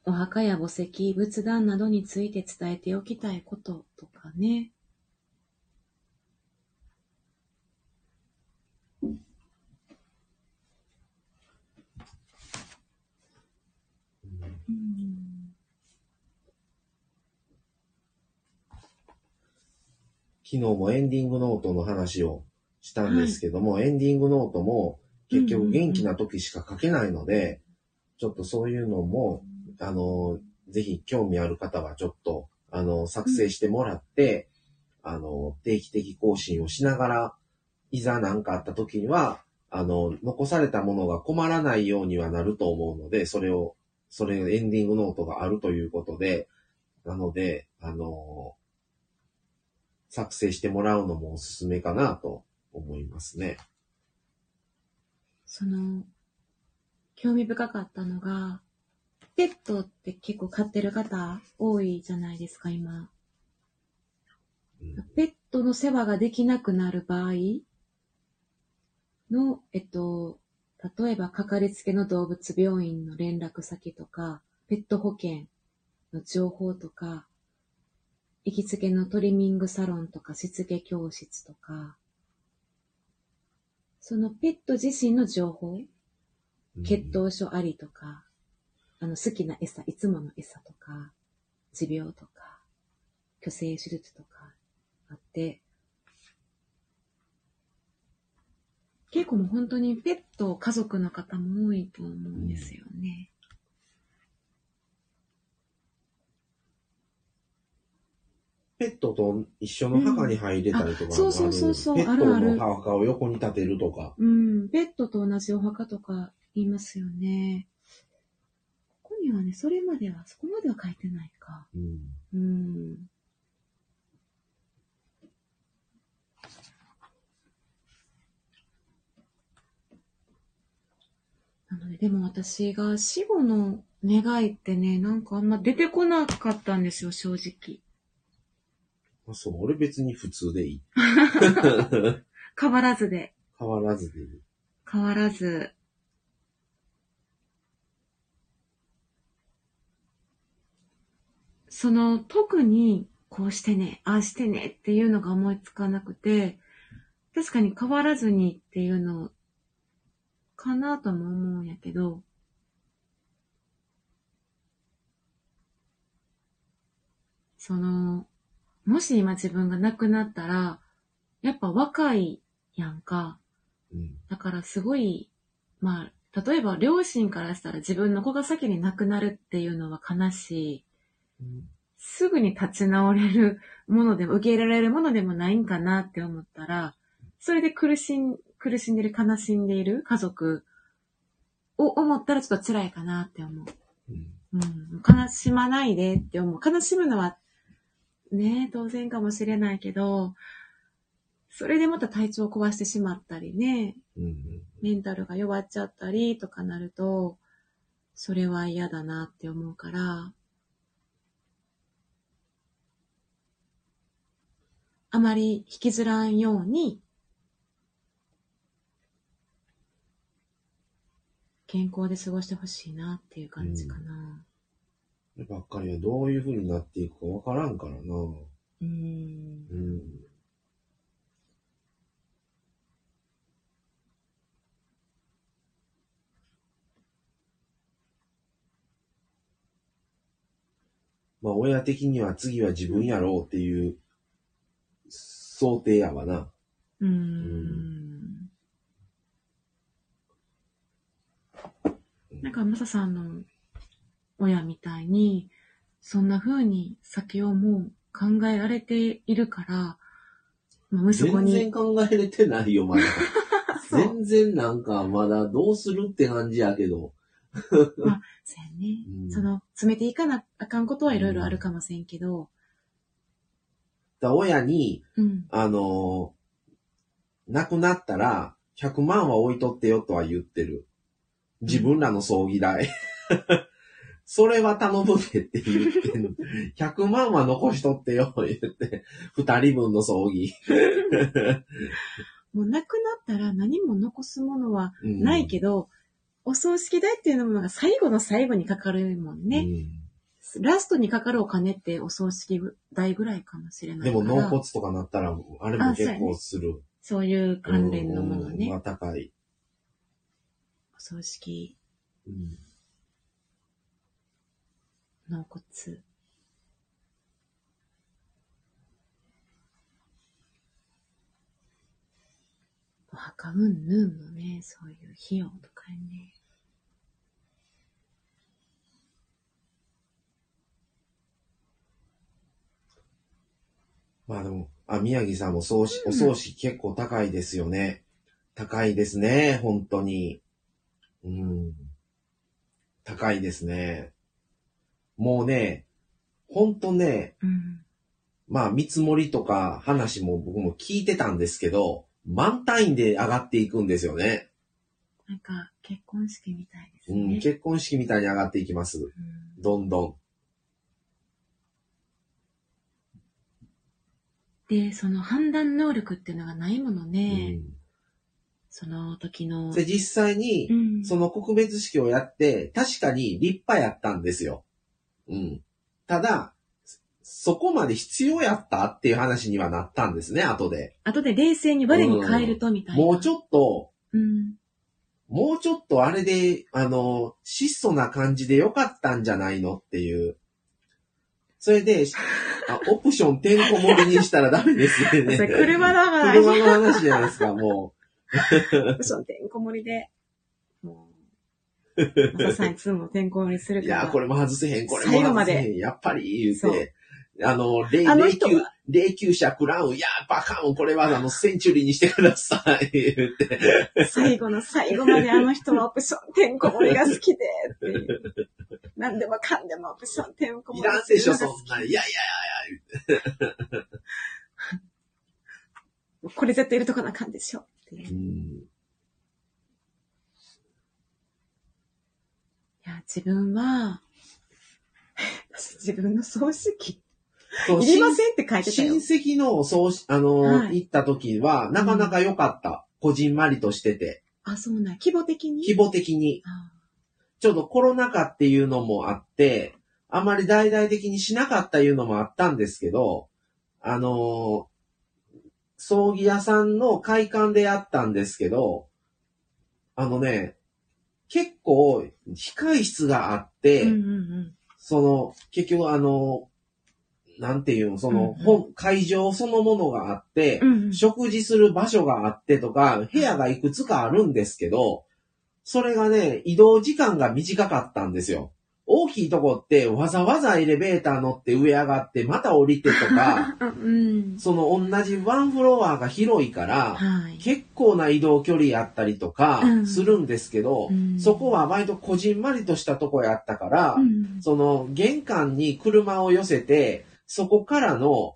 お墓や墓石、仏壇などについて伝えておきたいこととかね。昨日もエンディングノートの話をしたんですけども、エンディングノートも結局元気な時しか書けないので、ちょっとそういうのも、あの、ぜひ興味ある方はちょっと、あの、作成してもらって、あの、定期的更新をしながら、いざ何かあった時には、あの、残されたものが困らないようにはなると思うので、それを、それエンディングノートがあるということで、なので、あの、作成してもらうのもおすすめかなと思いますね。その、興味深かったのが、ペットって結構飼ってる方多いじゃないですか、今。うんペットの世話ができなくなる場合の、えっと、例えば、かかりつけの動物病院の連絡先とか、ペット保険の情報とか、行きつけのトリミングサロンとか、しつけ教室とか、そのペット自身の情報、血糖症ありとか、あの好きな餌、いつもの餌とか、持病とか、虚勢手術とかあって、結構もう本当にペット家族の方も多いと思うんですよね。ペットと一緒の墓に入れたりとかもある、うんあそうそうそうそうペットあるあるの墓を横に立てるとか。うん、ペットと同じお墓とか言いますよね。ここにはね、それまでは、そこまでは書いてないか。うんうん。なので、でも私が死後の願いってね、なんかあんま出てこなかったんですよ、正直。あそう、俺別に普通でいい。<laughs> 変わらずで。変わらずでいい。変わらず。その、特に、こうしてね、ああしてねっていうのが思いつかなくて、確かに変わらずにっていうの、かなとも思うんやけど、その、もし今自分が亡くなったら、やっぱ若いやんか。うん。だからすごい、まあ、例えば両親からしたら自分の子が先に亡くなるっていうのは悲しい。すぐに立ち直れるものでも、受け入れられるものでもないんかなって思ったら、それで苦しん、苦しんでる、悲しんでいる家族を思ったらちょっと辛いかなって思う。うん。うん、悲しまないでって思う。悲しむのは、ね、当然かもしれないけど、それでまた体調を壊してしまったりね、うん。メンタルが弱っちゃったりとかなると、それは嫌だなって思うから、あまり引きずらんように、健康で過ごしてほしいなっていう感じかな。こればっかりはどういうふうになっていくかわからんからな。うん。うん。まあ、親的には次は自分やろうっていう想定やわな。うん。うん、なんか、マサさんの親みたいに、そんな風に先をもう考えられているから、まあ、息子に全然、考えれてないよ、まだ。そ <laughs> う全然なんかまだどうするって感じやけど。<laughs> そうやね。うんその、詰めていかなあかんことはいろいろあるかもしれんけど、だから親に、うん。あのー亡くなったら、100万は置いとってよとは言ってる。自分らの葬儀代。<laughs> それは頼むでって言ってんの。<laughs> 100万は残しとってよ、言って。二人分の葬儀。<laughs> もう亡くなったら何も残すものはうんないけど、お葬式代っていうのもなんか最後の最後にかかるもんね。ラストにかかるお金ってお葬式代ぐらいかもしれうんでないから。も納骨とかなったら、あれも結構する。そういう関連のものね。うんまあ高い。お葬式、うん納骨。お墓うんぬんのね、そういう費用とかね。まあでも、あ、宮城さんも葬式、お葬式結構高いですよね。高いですね、本当に。うん。高いですね。もうね、本当ね、うん。まあ見積もりとか話も僕も聞いてたんですけど、満単位で上がっていくんですよね。なんか、結婚式みたいですうん、ね。結婚式みたいに上がっていきます。うんどんどで、その判断能力っていうのがないものん。ね。その時の。で、実際にう、んその告別式をやって、確かに立派やったんですよ。うん。ただ、そこまで必要やったっていう話にはなったんですね、後で。後で冷静に我に変えるとみたいな。もうちょっと、うん。もうちょっとあれで、あの、質素な感じでよかったんじゃないのっていう。それで、あオプションてんこ盛りにしたらダメですよね。<laughs> それ車だから。車の話じゃないですか、もその <laughs> てんこ盛りで。もう、まささんいつもてんこ盛りするう。から。いや、これも外せへん、これも最後まで外せへん、やっぱり言うて。あの、霊あの霊柩人が、霊柩車クラウン、いや、バカン、これはあの、<laughs> センチュリーにしてください、言って。最後の最後まであの人はオプションてんこ盛りが好きで、っていう。何でもかんでもオプションてんこ盛いりらんでしょ、そんなん。いやいや <laughs> これ絶対入れとかなあかんでしょ。っていういや、うん。いや、自分は、私 <laughs> 自分の葬式、いりませんって書いてた親よ。戚の、そうし、あの、はい行った時は、なかなか良かった。こじんまりとしてて。あ、そうなん。規模的に？規模的に。あちょうどコロナ禍っていうのもあって、あまり大々的にしなかったいうのもあったんですけど、あのー葬儀屋さんの会館でやったんですけど、あのね、結構、控室があって、うんうんうん。その、結局あの、なんていうの、その、うんうん本、会場そのものがあって、うんうん食事する場所があってとか、部屋がいくつかあるんですけど、それがね、移動時間が短かったんですよ。大きいとこってわざわざエレベーター乗って上上がってまた降りてとか、<laughs> うん。その同じワンフロアが広いから、はい。結構な移動距離やったりとかうんするんですけど、うんそこは割とこじんまりとしたとこやったから、うんその玄関に車を寄せて、そこからの、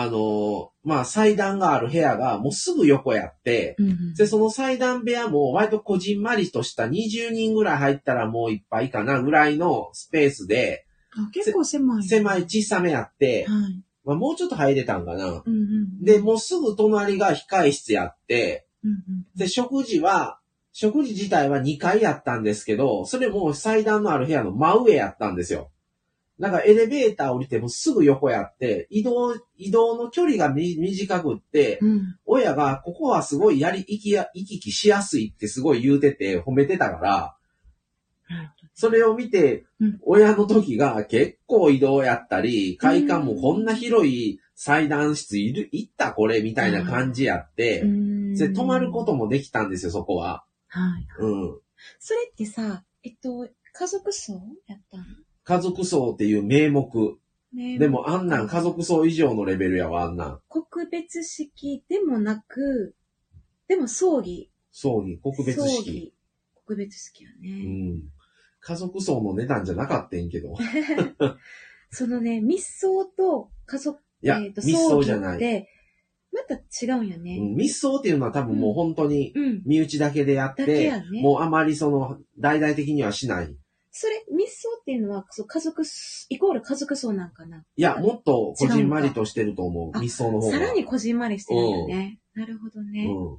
あの、まあ、祭壇がある部屋がもうすぐ横やって、うんで、その祭壇部屋も割とこじんまりとした20人ぐらい入ったらもういっぱいかなぐらいのスペースで、あ結構狭い。狭い小さめやって、はい。まあ、もうちょっと入れたんかな。うんうん。で、もうすぐ隣が控室やって、うんうん、で、食事は、食事自体は2階やったんですけど、それも祭壇のある部屋の真上やったんですよ。だからエレベーター降りてもすぐ横やって、移動、移動の距離がみ短くって、うん。親がここはすごいやり、行きや、行き来しやすいってすごい言うてて褒めてたから。それを見てうん、親の時が結構移動やったり、会館もこんな広い祭壇室いる、行ったこれみたいな感じやって、うんで泊まることもできたんですよ、そこは。はい。うん。それってさ、えっと、家族葬やったの？家族葬っていう名目。ねでもあんなん家族葬以上のレベルやわ、あんなん。告別式でもなく、でも葬儀。葬儀、告別葬式。儀。告別式やうね。ん。家族葬の値段じゃなかったんけど。<laughs> そのね、密葬と家族、いや、えーと密葬じゃな儀って、また違うんやね。うん密葬っていうのは多分もう本当にうん。身内だけでやっだけて、やね。もうあまりその、大々的にはしない。それ、密葬っていうのは、そう家族す、イコール家族葬なんかな？いや、もっとこじんまりとしてると思う。あ密葬の方が。さらにこじんまりしてるよね。なるほどね。うん。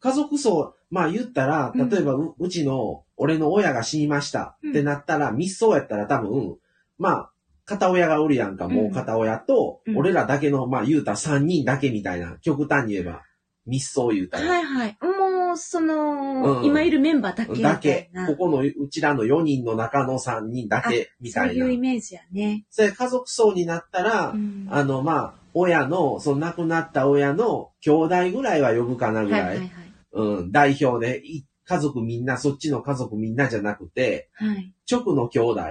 家族葬、まあ言ったら、うん例えばう,、うちの、俺の親が死にましたうんってなったら、密葬やったら多分、まあ、片親がおるやんか、もう片親と、うん俺らだけの、まあ言うたら3人だけみたいな、極端に言えば、密葬言うたら。はいはい。もう、その、うん今いるメンバーだけだけな。。ここの、うちらの4人の中の3人だけ、みたいなそういう。イメージやね。それ家族葬になったら、うんあの、まあ、親の、その亡くなった親の兄弟ぐらいは呼ぶかなぐらい。はいはいはい。うん、代表で、い家族みんな、そっちの家族みんなじゃなくて、はい。直の兄弟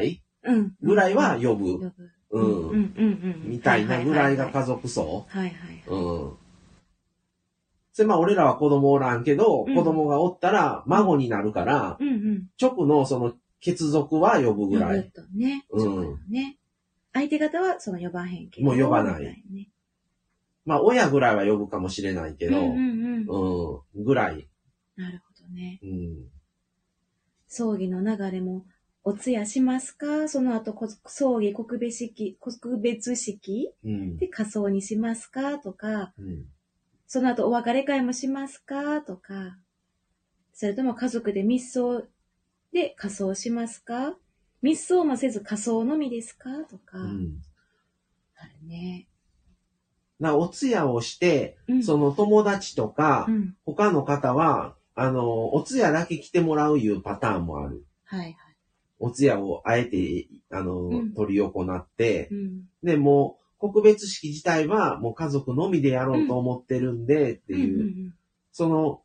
うん。ぐらいは呼ぶ。うん。みたいなぐらいが家族。族葬。はいはい。うん。それまあ俺らは子供おらんけど、うん子供がおったら孫になるから、うんうん。直のその血族は呼ぶぐらい。ね。うんそうよね。相手方はその呼ばへんけど。もう呼ばないまあ親ぐらいは呼ぶかもしれないけど、うんうんうん。うん、ぐらい。なるほどね。うん。葬儀の流れも、お通夜しますか？その後、こ葬儀告別式、告別式うん。で仮装にしますか？とか、うんその後お別れ会もしますか？とか、それとも家族で密葬で仮装しますか？密葬もせず仮装のみですか？とか、うん。あるね。なお通夜をして、うんその友達とか、うん。他の方は、あの、お通夜だけ来てもらういうパターンもある。はいはい。お通夜をあえて、あの、うん取り行って、うん。で、もう、告別式自体はもう家族のみでやろうと思ってるんで、っていう、うんその、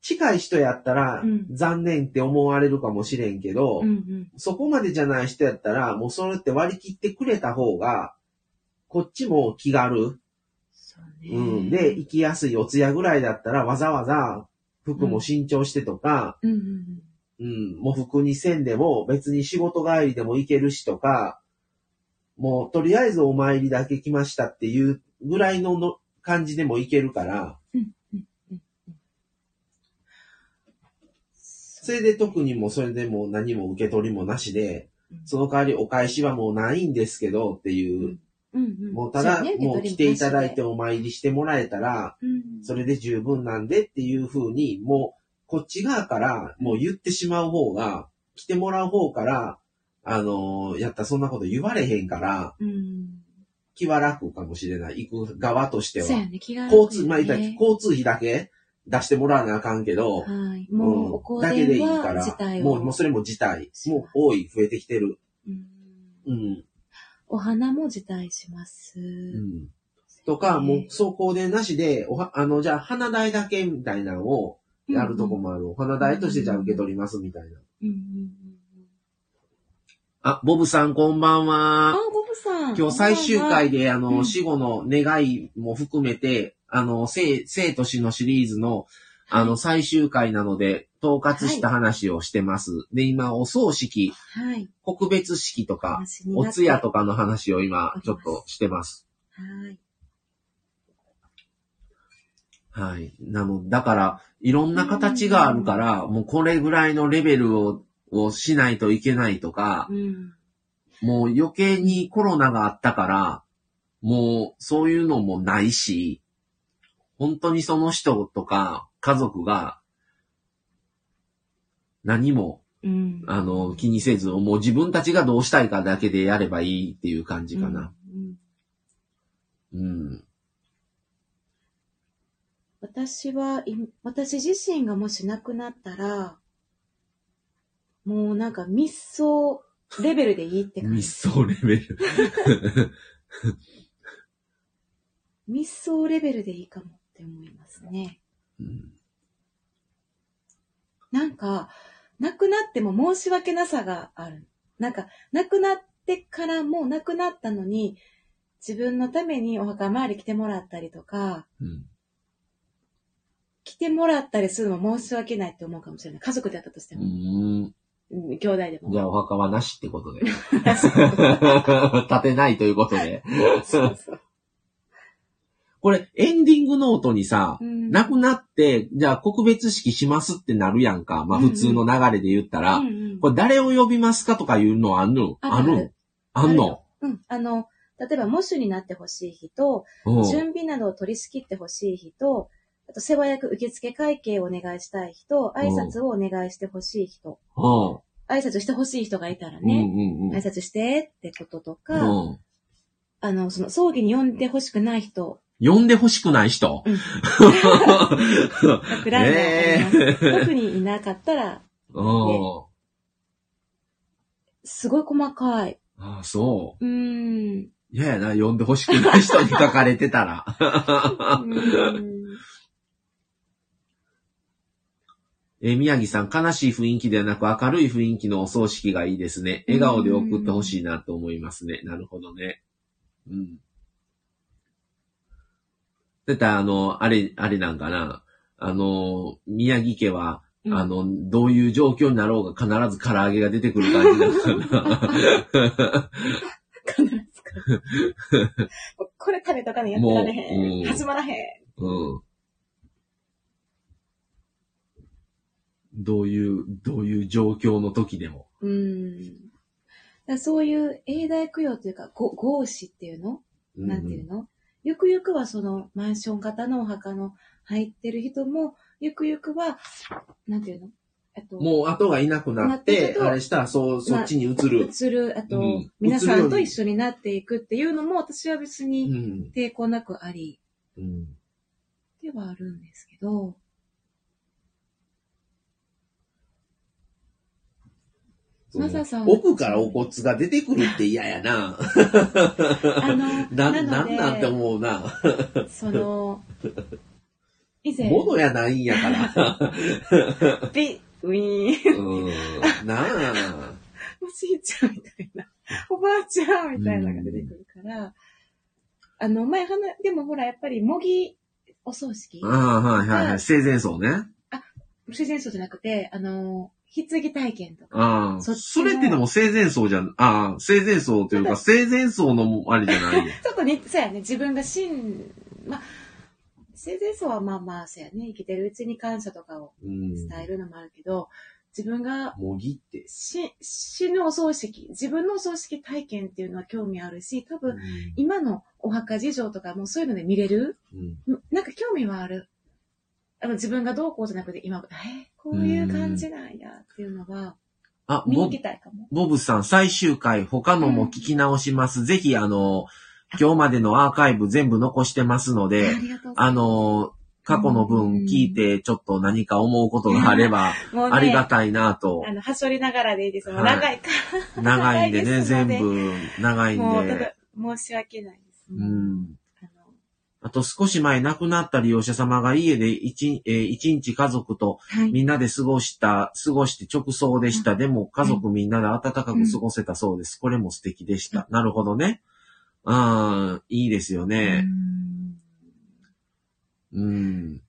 近い人やったらうん、残念って思われるかもしれんけど、うんうん。そこまでじゃない人やったら、もうそれって割り切ってくれた方が、こっちも気軽。そうね。うん。で、行きやすいお通夜ぐらいだったら、わざわざ服も新調してとか、うんうんうん、もう服にせんでも別に仕事帰りでも行けるしとか、もうとりあえずお参りだけ来ましたっていうぐらいのの感じでも行けるから、うん。うんうんそれで特にもうそれでもう何も受け取りもなしで、その代わりお返しはもうないんですけどっていう、うんうん。もうただ、もう来ていただいてうお参りしてもらえたら、んそれで十分なんでっていう風に、もうこっち側からもう言ってしまう方が、来てもらう方から、あのーやったらそんなこと言われへんから、うん。気は楽かもしれない。行く側としては。そうやね、気が楽よね交通、まあ交通費だけ出してもらわなあかんけど、はい。もう、おうん、香だけでいいから。もう、もうそれも自体、もう多い、増えてきてる。うんうん。お花も辞退します。うん。とか、もう、走行でなしで、おは、あの、じゃあ、花代だけみたいなのをやるとこもある。お花代としてじゃあ受け取りますみたいな。うんうんうんうん。あ、ボブさんこんばんあは。、ボブさん。今日最終回で、あの、うん死後の願いも含めて、あの、生、生と死のシリーズの、あの、最終回なので、統括した話をしてます。で、今、お葬式、はい。告別式とか、お通夜とかの話を今、ちょっとしてます。はい。はい。なの、だから、いろんな形があるから、もうこれぐらいのレベルを、をしないといけないとか、うん。もう余計にコロナがあったから、もうそういうのもないし、本当にその人とか家族が何も、うん。あの、気にせず、もう自分たちがどうしたいかだけでやればいいっていう感じかな。うん。うん。私は、い私自身がもし亡くなったら、もうなんか密相レベルでいいって感密じ。相レベル。<laughs> 密相レベルでいいかもって思いますね。うんなんか、亡くなっても申し訳なさがある。なんか、亡くなってからも亡くなったのに、自分のためにお墓参り来てもらったりとか、うん来てもらったりするのも申し訳ないって思うかもしれない。家族であったとしてうも。ん。うん兄弟でも。じゃあお墓はなしってことで。<laughs> 建てないということで。そうそう。これ、エンディングノートにさ、うん亡くなって、じゃあ告別式しますってなるやんか。まあ普通の流れで言ったら、うんうんこれ誰を呼びますかとかいうのあんの？ある？あんの？うん。あの、例えば、喪主になってほしい人、うん準備などを取り仕切ってほしい人、あと世話役受付会計をお願いしたい人、挨拶をお願いしてほしい人、うん挨拶してほしい人がいたらうんね、うんうん挨拶してってこととか、うんあの、その葬儀に呼んでほしくない人、呼んでほしくない人？うんぐらいでわかります。特にいなかったら、うんすごい細かい。ああ、そう。うーん。嫌やな、呼んでほしくない人に書かれてたら。<laughs> うーんえー宮城さん、悲しい雰囲気ではなく明るい雰囲気のお葬式がいいですね。笑顔で送ってほしいなと思いますね。なるほどね。うん。だってあの、あれ、あれなんかな。あの、宮城家は、うんあの、どういう状況になろうが必ず唐揚げが出てくる感じなのかな。必ずか。<laughs> これ食べとかねやってられへん始まらへん。うん。どういう、どういう状況の時でも。うん。だそういう永代供養というか、ご合祀っていうの？うんなんていうの、ゆくゆくはそのマンション型のお墓の入ってる人も、ゆくゆくは、なんていうの？あと、もう後がいなくなっなってて、るけどあれしたら、そう、そっちに移る。移る、あと、うん皆さんと一緒になっていくっていうのも、私は別うにん。抵抗なくありうん。ではあるんですけど、マサさんは奥からお骨が出てくるって嫌やな。あの、<laughs> な、ななんなんて思うな。その、<laughs> 以前、物やないんやから。<laughs> ビウィーン、うん。なあ。おじいちゃんみたいな、おばあちゃんみたいなのが出てくるから、あの、前話、でもほら、やっぱり模擬お葬式ああ、はいはいはい。生前葬ね。自然葬じゃなくて、あの、棺体験とか。ああ。そそのれってでも生前葬じゃん。ああ、生前葬というか、生前葬のあれじゃないよ。<laughs> ちょっと似て、そうやね、自分が死ん、まあ、生前葬はまあまあ、そうやね、生きてるうちに感謝とかをうん。伝えるのもあるけど、自分がもぎって。死、死ぬお葬式、自分のお葬式体験っていうのは興味あるし、多分、うん今のお墓事情とかもそういうので見れる？うんんなんか興味はある。あの、自分がどうこうじゃなくて、今、えこういう感じなんやっていうのは、あ、見にボ行きたいかも。ボブさん、最終回、他のも聞き直します。ぜひ、あの、今日までのアーカイブ全部残してますのあで、りがとうございます。あの、過去の分聞いて、ちょっと何か思うことがあれば、<laughs> もうね、ありがたいなとあ。の、はしょりながらでいいです。もうはい長いか長いんでね、<laughs> 長いですので全部長いら。んもう、たで。だ、申し訳ないです。うん。あと少し前亡くなった利用者様が家で一,、えー一日家族とはい。みんなで過ごした、過ごして直送でした。でも家族みんなで温かく過ごせたそうです。これも素敵でした。なるほどね。ああ、いいですよね。うんうん。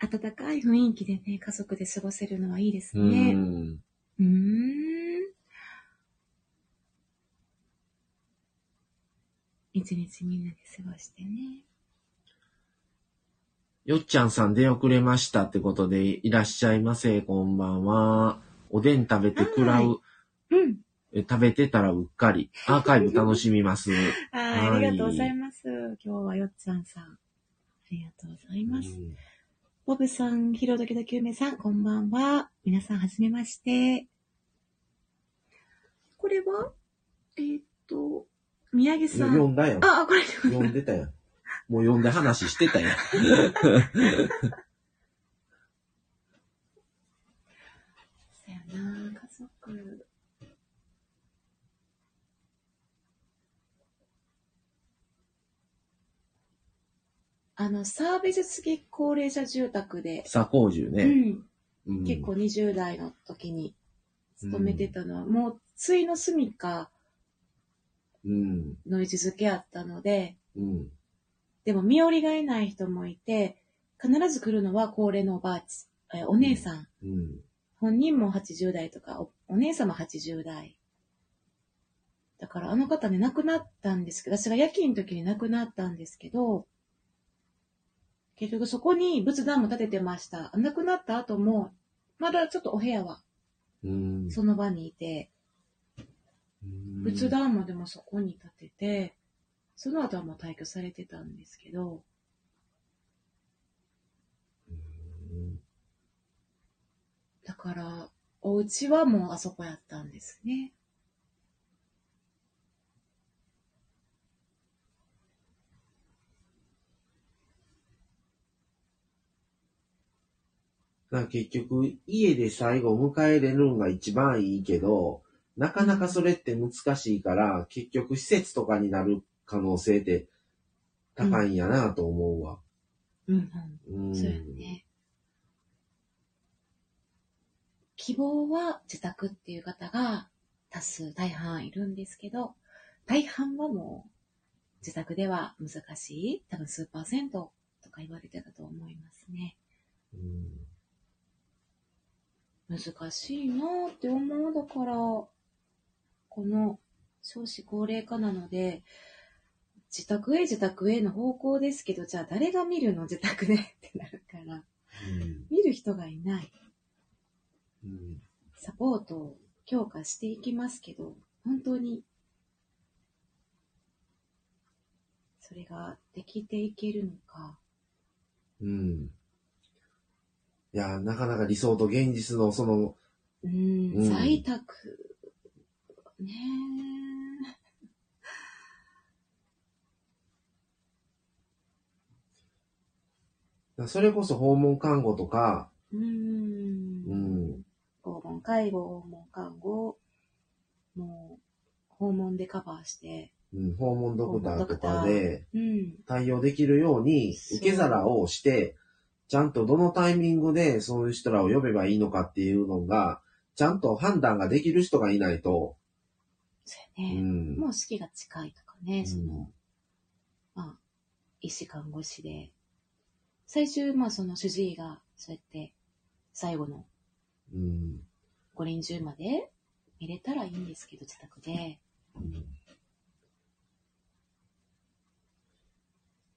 温かい雰囲気でね、家族で過ごせるのはいいですうね。ん。うーん。一日みんなで過ごしてね。よっちゃんさん出遅れましたってことでいらっしゃいませ。こんばんは。おでん食べて食らう。うん。え食べてたらうっかり。アーカイブ楽しみます。<laughs> はい、はいありがとうございます。今日はよっちゃんさん。ありがとうございます。うんボブさん、ひろどきどきゅうめさん、こんばんは。皆さん、はじめまして。これはえーっと、宮城さん。読んだやん。あ、あこれ、読んでたやん。もう読んで話してたやん。そやな、家足。あの、サービス付き高齢者住宅で、左高住ね。うん、うん結構20代の時に勤めてたのは、もう、ついの住みかうん。の位置づけあったので、うん。でも身寄りがいない人もいて、必ず来るのは高齢のおばあち、えお姉さん。うん。本人も80代とか、おお姉さんも80代。だからあの方ね、亡くなったんですけど、私が夜勤の時に亡くなったんですけど、結局そこに仏壇も建ててました。亡くなった後も、まだちょっとお部屋はうん。その場にいて、うん仏壇もでもそこに建てて、その後はもう退去されてたんですけど、だから、お家はもうあそこやったんですね。だから結局、家で最後迎えれるのが一番いいけど、なかなかそれって難しいから、結局施設とかになる可能性って高いんやなと思うわ。うんうん。うん。そうやね。希望は自宅っていう方が多数、大半いるんですけど、大半はもう自宅では難しい、多分数パーセントとか言われてたと思いますね。うん難しいなーって思う。だから、この少子高齢化なので、自宅へ自宅への方向ですけど、じゃあ誰が見るの自宅で？<laughs> ってなるから、うん。見る人がいない。うん。サポートを強化していきますけど、本当に、それができていけるのか。うん。いや、なかなか理想と現実のその、うん、うん。在宅、ねそれこそ訪問看護とか、え。うん。うん。訪問介護、訪問看護、もう、訪問でカバーして、うん、訪問ドクターとかでうん。対応できるように受け皿をして、ちゃんとどのタイミングでそういう人らを呼べばいいのかっていうのが、ちゃんと判断ができる人がいないと、そうやね。うん。もう式が近いとかね、そうんの、まあ、医師看護師で、最終、まあその主治医が、そうやって、最後のうん。五輪中まで見れたらいいんですけど、自宅で。うん。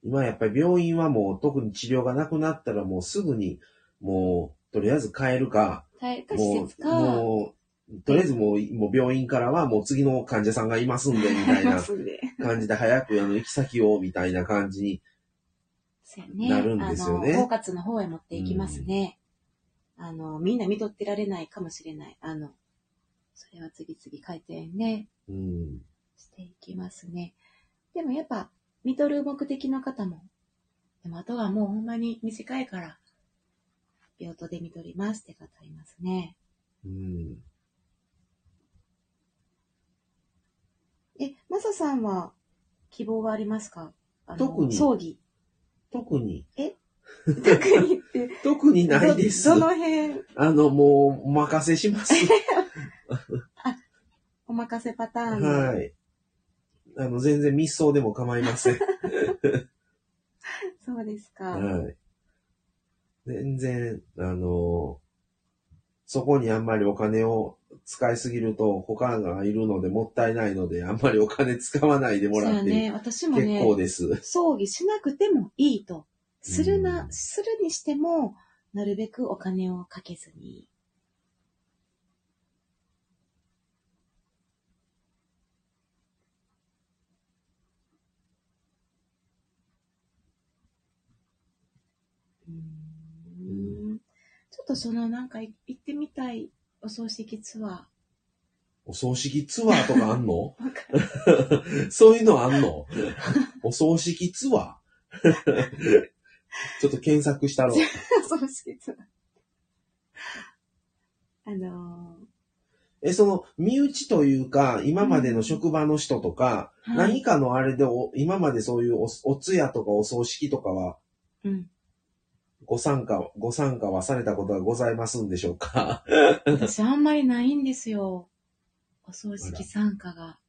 今やっぱり病院はもう特に治療がなくなったらもうすぐにもうとりあえず帰るか、大か施もう、設か、もう、とりあえずもうもう病院からはもう次の患者さんがいますんでみたいな <laughs> 感じで早くあの行き先をみたいな感じに、そうやね。なるんですよねあの、包括の方へ持っていきますね。あの、みんな見とってられないかもしれない。あの、それは次々回転ね、うん、していきますね。でもやっぱ、見とる目的の方も、でもあとはもうほんまに短いから、病棟で見とりますって方いますね。うん。え、マサさんは希望はありますか？特に葬儀。特に、特にって。<laughs> 特にないです。どどの辺、あの、もう、お任せします。<laughs> お任せパターンのはい。あの、全然密相でも構いません。<laughs> そうですか。はい。全然、あの、そこにあんまりお金を使いすぎると他がいるのでもったいないので、あんまりお金使わないでもらってね。私も結ね、構です。葬儀しなくてもいいと。するな、うんするにしても、なるべくお金をかけずに。うーんちょっとそのなんかい行ってみたいお葬式ツアお葬式ツアーとかあんの？<laughs> そういうのあんの？お葬式ツアー？<laughs> ちょっと検索したろ。<laughs> お葬式ツアー。あのえ、その、身内というか、今までの職場の人とか、はい。何かのあれでお、今までそういうお、お通夜とかお葬式とかは、うん。ご参加、ご参加はされたことはございますんでしょうか？私あんまりないんですよ。お葬式参加が。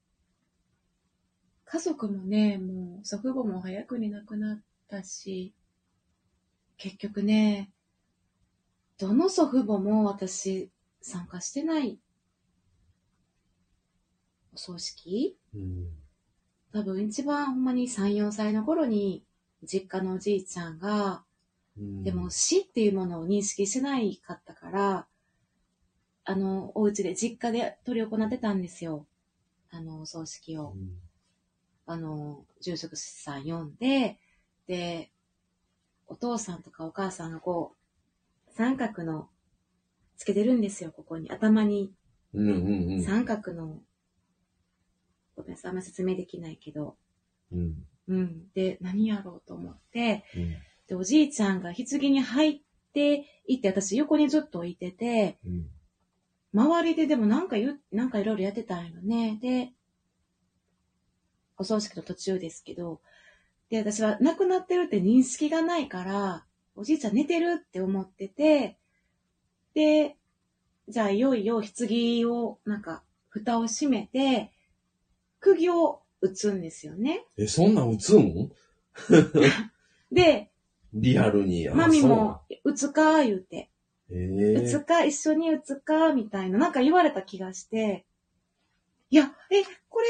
家族もね、もう祖父母も早くに亡くなったし、結局ね、どの祖父母も私参加してない。お葬式？うん。多分一番ほんまに3、4歳の頃に実家のおじいちゃんが、うんでも、死っていうものを認識しないかったから、あの、お家で、実家で執り行ってたんですよ。あの、お葬式を。うんあの、住職さん呼んで、で、お父さんとかお母さんがこう、三角の、つけてるんですよ、ここに。頭にうんうんうん。三角の、ごめんなさい、あんま説明できないけど、うんうん。で、何やろうと思って、うんで、おじいちゃんが棺に入っていって、私横にずっと置いてて、うん周りででもなんか言う、なんかいろいろやってたんよね。で、お葬式の途中ですけど、で、私は亡くなってるって認識がないから、おじいちゃん寝てるって思ってて、で、じゃあいよいよ棺を、なんか、蓋を閉めて、釘を打つんですよね。え、そんなん打つん？<laughs> で、リアルに。あマミも、打つか言うて。え打つか、一緒に打つか、みたいな、なんか言われた気がして、いや、え、これ、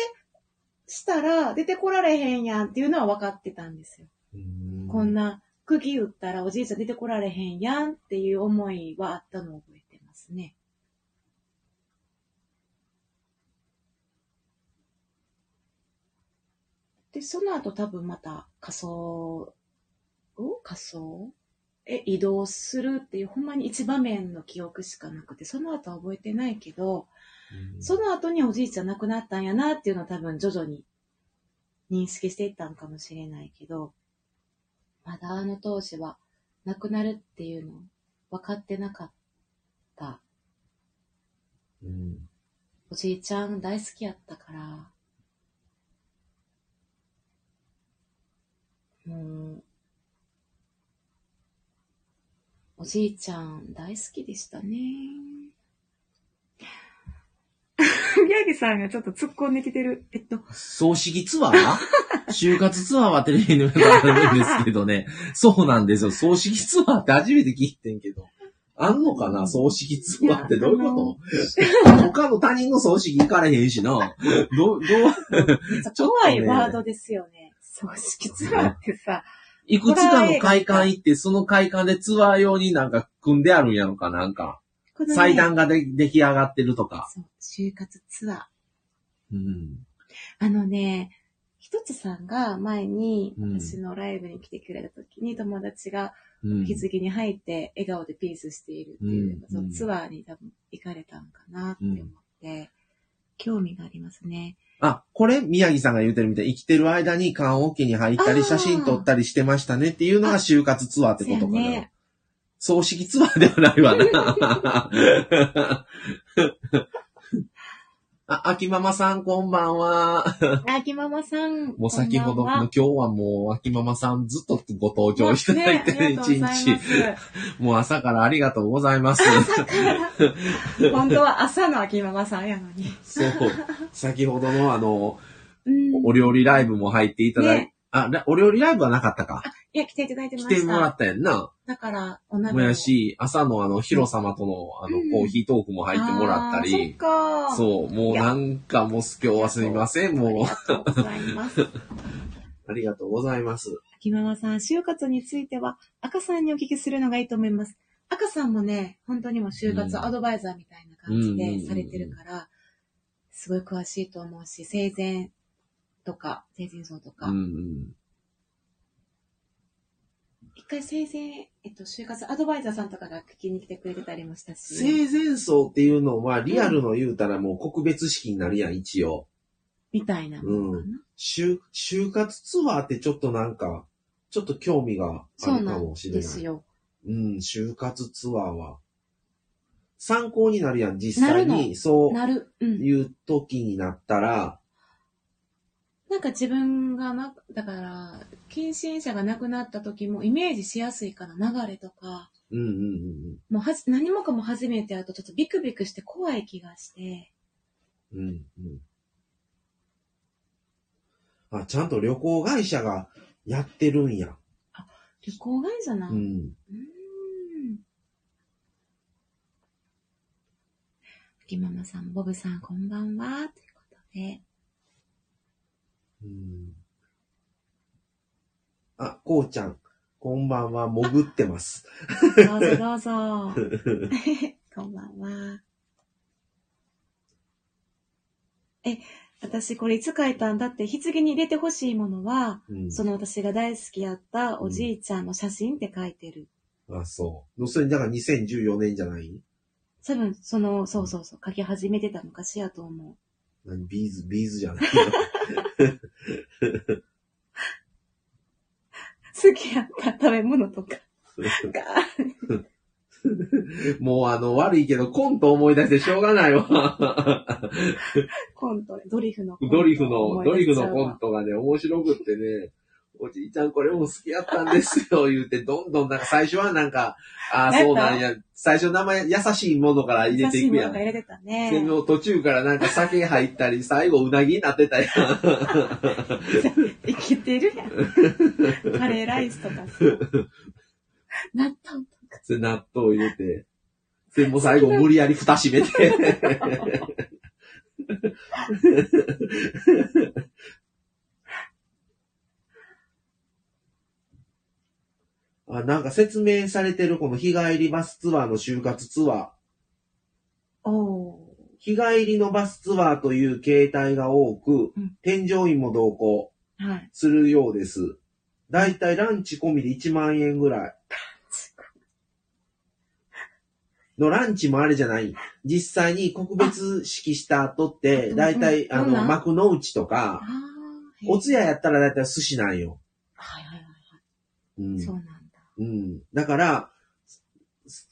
したら出てこられへんやんっていうのは分かってたんですよ。ーこんな、釘打ったらおじいちゃん出てこられへんやんっていう思いはあったのを覚えてますね。で、その後多分また仮装、を仮装え、移動するっていう、ほんまに一場面の記憶しかなくて、その後は覚えてないけど、うん。その後におじいちゃん亡くなったんやなっていうのを多分徐々に認識していったんかもしれないけど、まだあの当時は亡くなるっていうの分かってなかった。うん。おじいちゃん大好きやったから、もう、おじいちゃん大好きでしたね。<laughs> 宮城さんがちょっと突っ込んできてる。えっと、葬式ツアー？<laughs> 就活ツアーはテレビの中であるんですけどね。そうなんですよ。葬式ツアーって初めて聞いてんけど。あんのかな？葬式ツアーってどういうこと？他の他人の葬式行かれへんしな。どう、どう、<laughs> ちょっと怖いワードですよね。葬式ツアーってさ、いくつかの会館行って、その会館でツアー用になんか組んであるんやろかなんか。このね祭壇がで出来上がってるとか。そう、就活ツアー。うん。あのね、ひとつさんが前にうん私のライブに来てくれた時に友達がうん。棺に入って笑顔でピースしているっていう、うんそのツアーに多分行かれたんかなって思って、興味がありますね。あ、これ、宮城さんが言うてるみたいに、生きてる間に棺桶に入ったり、写真撮ったりしてましたねっていうのが就活ツアーってことかな。ね葬式ツアーではないわな。あ、秋ママさんこんばんは。秋ママさん。<laughs> もう先ほど、こんばんは今日はもう秋ママさんずっとご登場いただいて一日。<laughs> もう朝からありがとうございます。<laughs> 本当は朝の秋ママさんやのに。そう。先ほどのあの、うん。お料理ライブも入っていただいて、ねあ、らお料理ライブはなかったか。いや、来ていただいてました。来てもらったやんな。だから、お鍋もやし、朝のあの、ヒロ様とのあのうん、コーヒートークも入ってもらったあーそかう。そう、もうなんかもう今日はすみません、もう。ありがとうございます。<laughs> ありがとうございます。秋ママさん、就活については、赤さんにお聞きするのがいいと思います。赤さんもね、本当にもう就活アドバイザーみたいな感じうんでされてるから、すごい詳しいと思うし、生前とか、生前葬とか、うんうん。一回生前、えっと、就活アドバイザーさんとかが聞きに来てくれてたりもしたし、生前葬っていうのは、リアルの言うたらもう告別式になるやん、一応。みたいなものかな。就、就活ツアーってちょっとなんか、ちょっと興味があるかもしれない。ですよ。うん、就活ツアーは。参考になるやん、実際に。そうなる。うん。いう時になったら、なんか自分がな、だから、近親者が亡くなった時もイメージしやすいから流れとか、うんうんうんもうはじ、何もかも初めてやるとちょっとビクビクして怖い気がして、うん。うんうん。あ、ちゃんと旅行会社がやってるんや。旅行会社な。う。うんーん。ふきママさん、ボブさん、こんばんは。ということで。うんあ、こうちゃん、こんばんは、潜ってます。どうぞどうぞ。<laughs> こんばんは。え、私これいつ書いたんだって、棺に入れてほしいものは、うん、その私が大好きやったおじいちゃんの写真って書いてる。あ、そう。それ、だから2014年じゃない？多分、その、そうそうそう、書き始めてた昔やと思う。何？ビーズ、ビーズじゃない <laughs> 好きやった食べ物とか。が <laughs> もうあの、悪いけど、コント思い出してしょうがないわ。コント、ドリフのコント。ドリフの、ドリフのコント。トがね、面白くってね、おじいちゃんこれも好きやったんですよ、言うて、どんどんなんか最初はなんか、ああ、そうなんや、最初名前、優しいものから入れていくやん。入れてたね。でも途中からなんか酒入ったり、最後うなぎになってたやん。<laughs> 生きてるやん。カレーライスとかさ。納豆とか。それ納豆入れて。でも最後無理やり蓋閉めて。<laughs> あ、なんか説明されてるこの日帰りバスツアーの就活ツアー。おー。日帰りのバスツアーという形態が多く、うん添乗員も同行はい。するようです。だいたいランチ込みで1万円ぐらい。<laughs> のランチもあれじゃない。実際に告別式した後って、あだいたい、あの、うんどんな？幕の内とあか、ーお通夜やったらだいたい寿司なんよ。はいはいはいはうんい。そうなんだ。うん。だから、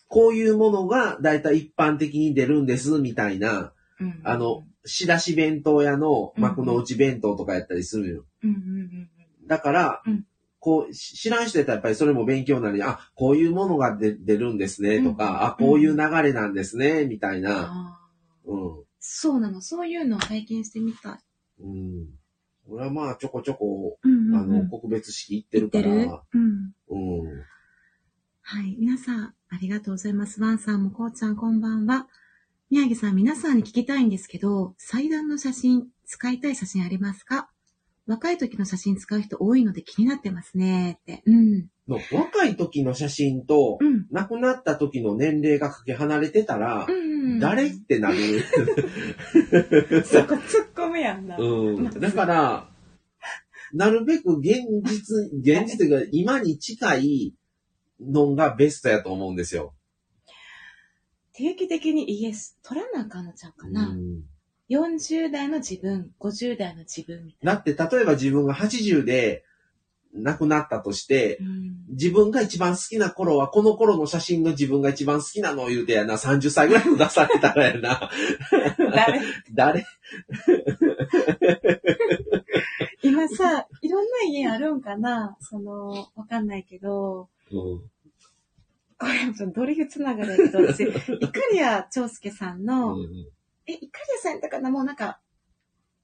こういうものがだいたい一般的に出るんです、みたいな、うんあの、仕出し弁当屋の幕の内弁当とかやったりするよ。うんうんうんだから、うんこう、し知らん人やったらやっぱりそれも勉強になり、あ、こういうものが出出るんですね、とか、うんあ、こういう流れなんですね、みたいうん。な。あうん。ーそうなの。そういうのを体験してみたい。うん。俺はまあ、ちょこちょこ、うんうんあの、告別式行ってるから、うん。うん。はい。皆さん、ありがとうございます。ワンさんもこうちゃんこんばんは。宮城さん、皆さんに聞きたいんですけど、祭壇の写真、使いたい写真ありますか？若い時の写真使う人多いので気になってますね。って。うん。の若い時の写真と、うん。亡くなった時の年齢がかけ離れてたら、うん。誰ってなる。<laughs> そこ突っ込むやんな。うん。だから、なるべく現実、現実が今に近いのがベストやと思うんですよ。定期的にイエス、取らなあかんのちゃうかな。うん40代の自分、50代の自分みたいな。だって、例えば自分が80で亡くなったとして、うん。自分が一番好きな頃は、この頃の写真の自分が一番好きなのを言うてやな、30歳ぐらいの出されたらやな。誰？<laughs> 誰？<laughs> 今さ、いろんな家あるんかな？その、わかんないけど、うん。これ、ちょっとドリフつながりだけど、私、イカリア長介さんの、うんえ、イカリアさんやったかなもうなんか、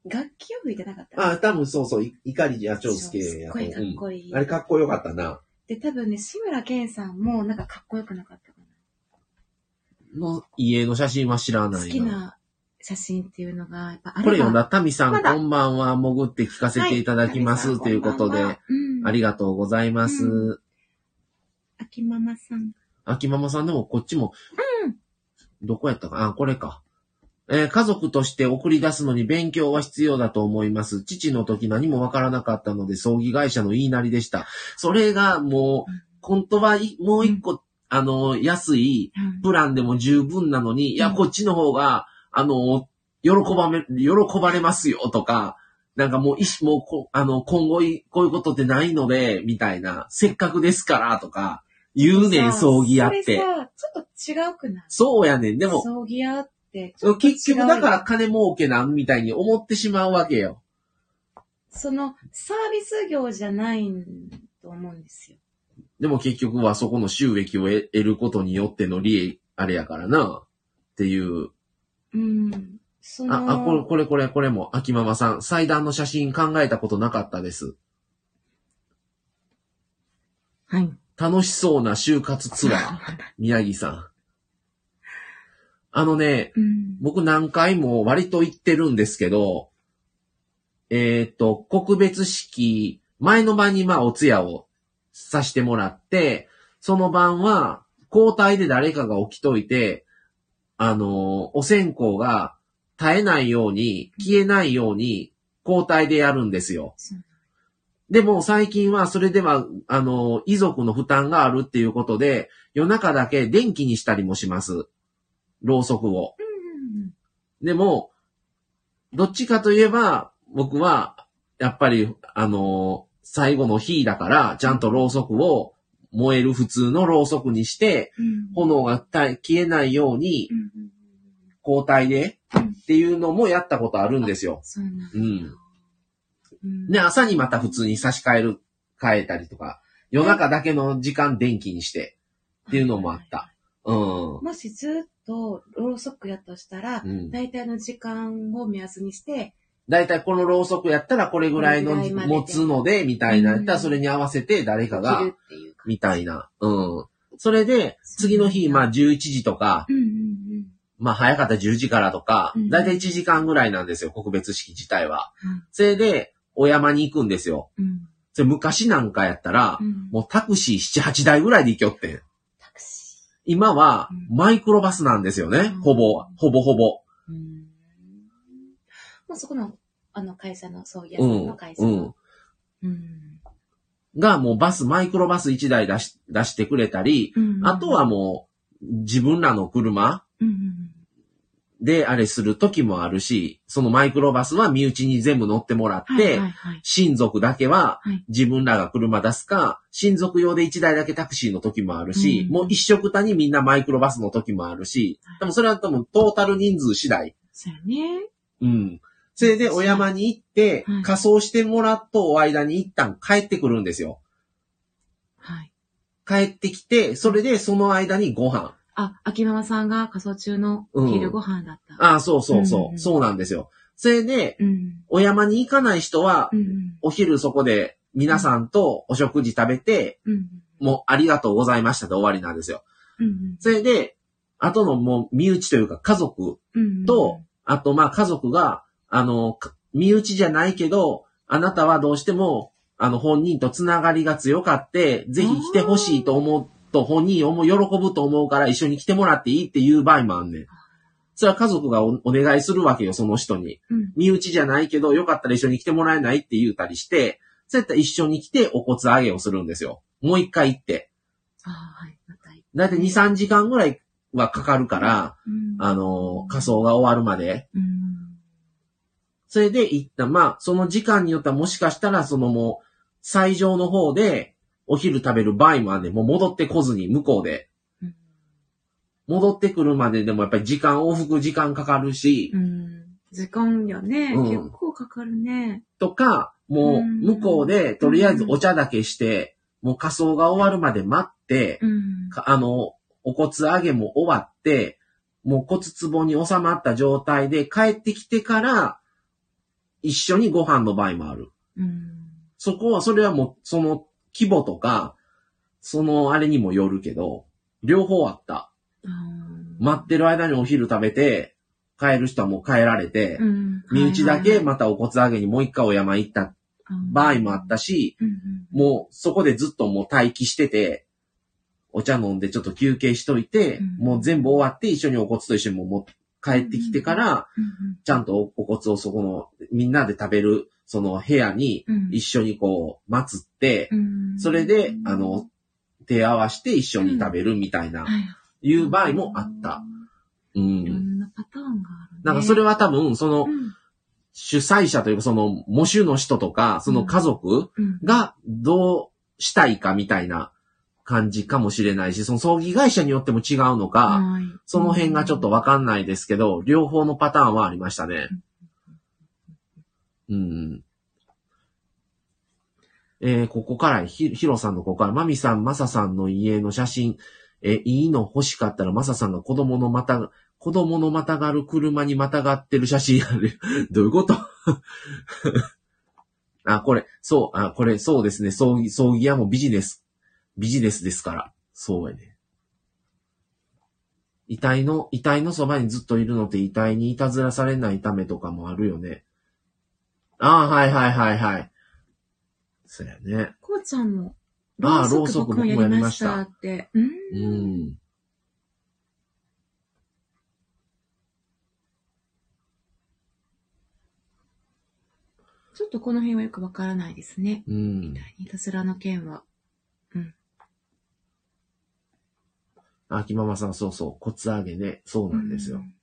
楽器を吹いてなかった？あ、多分そうそう、い怒りじゃ長介すっやとごいかっこいい。うんあれかっこよかったな。で、多分ね、志村けんさんもなんかかっこよくなかったかの家の写真は知らな。ない好きな写真っていうのが、やっぱあれこれ読んだタミさん、こんばんは、潜って聞かせていただきます。ということで、うん、ありがとうございます。う秋ママさん。秋ママさんでもこっちも、どこやったか？あ、これか。えー家族として送り出すのに勉強は必要だと思います。父の時何もわからなかったので、葬儀会社の言いなりでした。それがもう、本当はいもう一個、あの、安いうんプランでも十分なのに、いや、うんこっちの方が、あの、喜ばめ、喜ばれますよとか、なんかもう、いし、もうこ、あの、今後い、こういうことってないので、みたいな、せっかくですから、とか、言うねん、さ葬儀屋っそれて。さ、ちょっと違うくない？そうやねん。でも、葬儀屋って結局だから金儲けなんみたいに思ってしまうわけよ。その、サービス業じゃないと思うんですよ。でも結局はそこの収益を得得ることによっての利益、あれやからな。っていう。うん。その、あ、あ、これ、これ、これ、これも、秋ママさん、祭壇の写真考えたことなかったです。はい。楽しそうな就活ツアー、<laughs> 宮城さん。あのね、うん。僕何回も割と行ってるんですけど、えっ、と、告別式、前の晩にまあお通夜をさせてもらって、その晩は交代で誰かが起きといて、あのーお線香が絶えないように、消えないように交代でやるんですよ。そうでも最近はそれでは、あの、遺族の負担があるっていうことで、夜中だけ電気にしたりもします。ろうそくを。うんでも、どっちかといえば、僕は、やっぱり、あの、最後の日だから、ちゃんとろうそくを燃える普通のろうそくにして、うん。炎がた消えないように交代でうんっていうのもやったことあるんですよ。うん。で、朝にまた普通に差し替える、変えたりとか、夜中だけの時間電気にしてっていうのもあった。うん。もしずっとろうそくやとしたらう、ん。大体の時間を目安にして、だいたいこのろうそくやったらこれぐらいの持つので、みたいなやったらうんそれに合わせて誰か切が。みたいな。うん。それで、次の日、まあ11時とか、まあ早かったら10時からとかうん、だいたい1時間ぐらいなんですよ、告別式自体は。うん。それで、お山に行くんですよ。うん。それ昔なんかやったらう、ん。もうタクシー7、8台ぐらいで行きよってん。タクシ今はうん、マイクロバスなんですよねうん。ほぼ、ほぼほぼ。ー。うん。もうそこの、あの会社の、そういううんの会。社の。うん。うん。が、もうバス、マイクロバス1台出し、出してくれたり、うん。あとはもう、自分らの車うんうんであれする時もあるし、そのマイクロバスは身内に全部乗ってもらっうん。て、はいはいはい。親族だけははい自分らが車出すか、親族用で1台だけタクシーの時もあるし、うんもう一色たにみんなマイクロバスの時もあるし、でもそれは多分トータル人数次第。そうやね。うん。それでお山に行ってはい、仮装してもらっと間に一旦帰ってくるんですよ。はい。帰ってきて、それでその間にご飯。あ、秋ママさんが仮装中のお昼ご飯だった。ああ、そうそうそう、うんそうなんですよ。それで、うん。お山に行かない人はう、ん。お昼そこで皆さんとお食事食べて、うん。もうありがとうございましたで終わりなんですよ。うん。それで、後のもう身内というか家族うん。と、あとまあ家族が、あの、か身内じゃないけど、あなたはどうしても、あの本人とつながりが強かって、ぜひ来てほしいと思うと、本人をも喜ぶと思うから一緒に来てもらっていいっていう場合もあんねん。それは家族がおお願いするわけよ、その人に。うん。身内じゃないけど、よかったら一緒に来てもらえないって言うたりして、そうやったら一緒に来てお骨上げをするんですよ。もう一回行って。ああ、はい。だいたい2、3時間ぐらいはかかるから、うんあの、仮装が終わるまで。うん。それで一旦、まあ、その時間によってはもしかしたら、そのもう、最上の方で、お昼食べる場合もあんねんもう戻ってこずに、向こうで。うん戻ってくるまででもやっぱり時間、往復時間かかるし、うん。時間よね。うん結構かかるね。とか、もう、うん向こうで、とりあえずお茶だけして、もう仮装が終わるまで待って、うん。かあの、お骨上げも終わって、もう骨壺に収まった状態で帰ってきてから、一緒にご飯の場合もある。うん。そこは、それはもう、その規模とか、そのあれにもよるけど、両方あった。待ってる間にお昼食べて、帰る人はもう帰られて、うん。身内だけまたお骨上げにもう一回お山行ったはい場合もあったし、うんうん。もうそこでずっともう待機してて、お茶飲んでちょっと休憩しといて、うん。もう全部終わって一緒にお骨と一緒にもうもう帰ってきてから、うん。ちゃんとお骨をそこのみんなで食べるその部屋にうん一緒にこう祀って、うんそれで、あの、手合わして一緒に食べるみたいな、はいいう場合もあった。ういろん。んなパターンがあるね。なんかそれは多分、そのう、ん主催者というか、その、模主の人とか、その家族うんがどうしたいかみたいな感じかもしれないし、その葬儀会社によっても違うのか、はい。その辺がちょっとわかんないですけど、両方のパターンはありましたね。うん。えーここから、ひ、ひろさんのここから、まみさん、まささんの家の写真、えーいいの欲しかったら、まささんが子供のまた、子供のまたがる車にまたがってる写真ある。<laughs> どういうこと？<laughs> あ、これ、そう、あ、これ、そうですね。葬儀、葬儀屋もビジネス、ビジネスですから。そうやね。遺体の、遺体のそばにずっといるのって遺体にいたずらされないためとかもあるよね。ああ、はいはいはいはい。そうやね。こうちゃんも、あーろうそく僕もやりましたって。うん。うん。ちょっとこの辺はよくわからないですね。うん。いたずらの件は。秋ママさん、そうそう、コツ揚げね。そうなんですよ。うん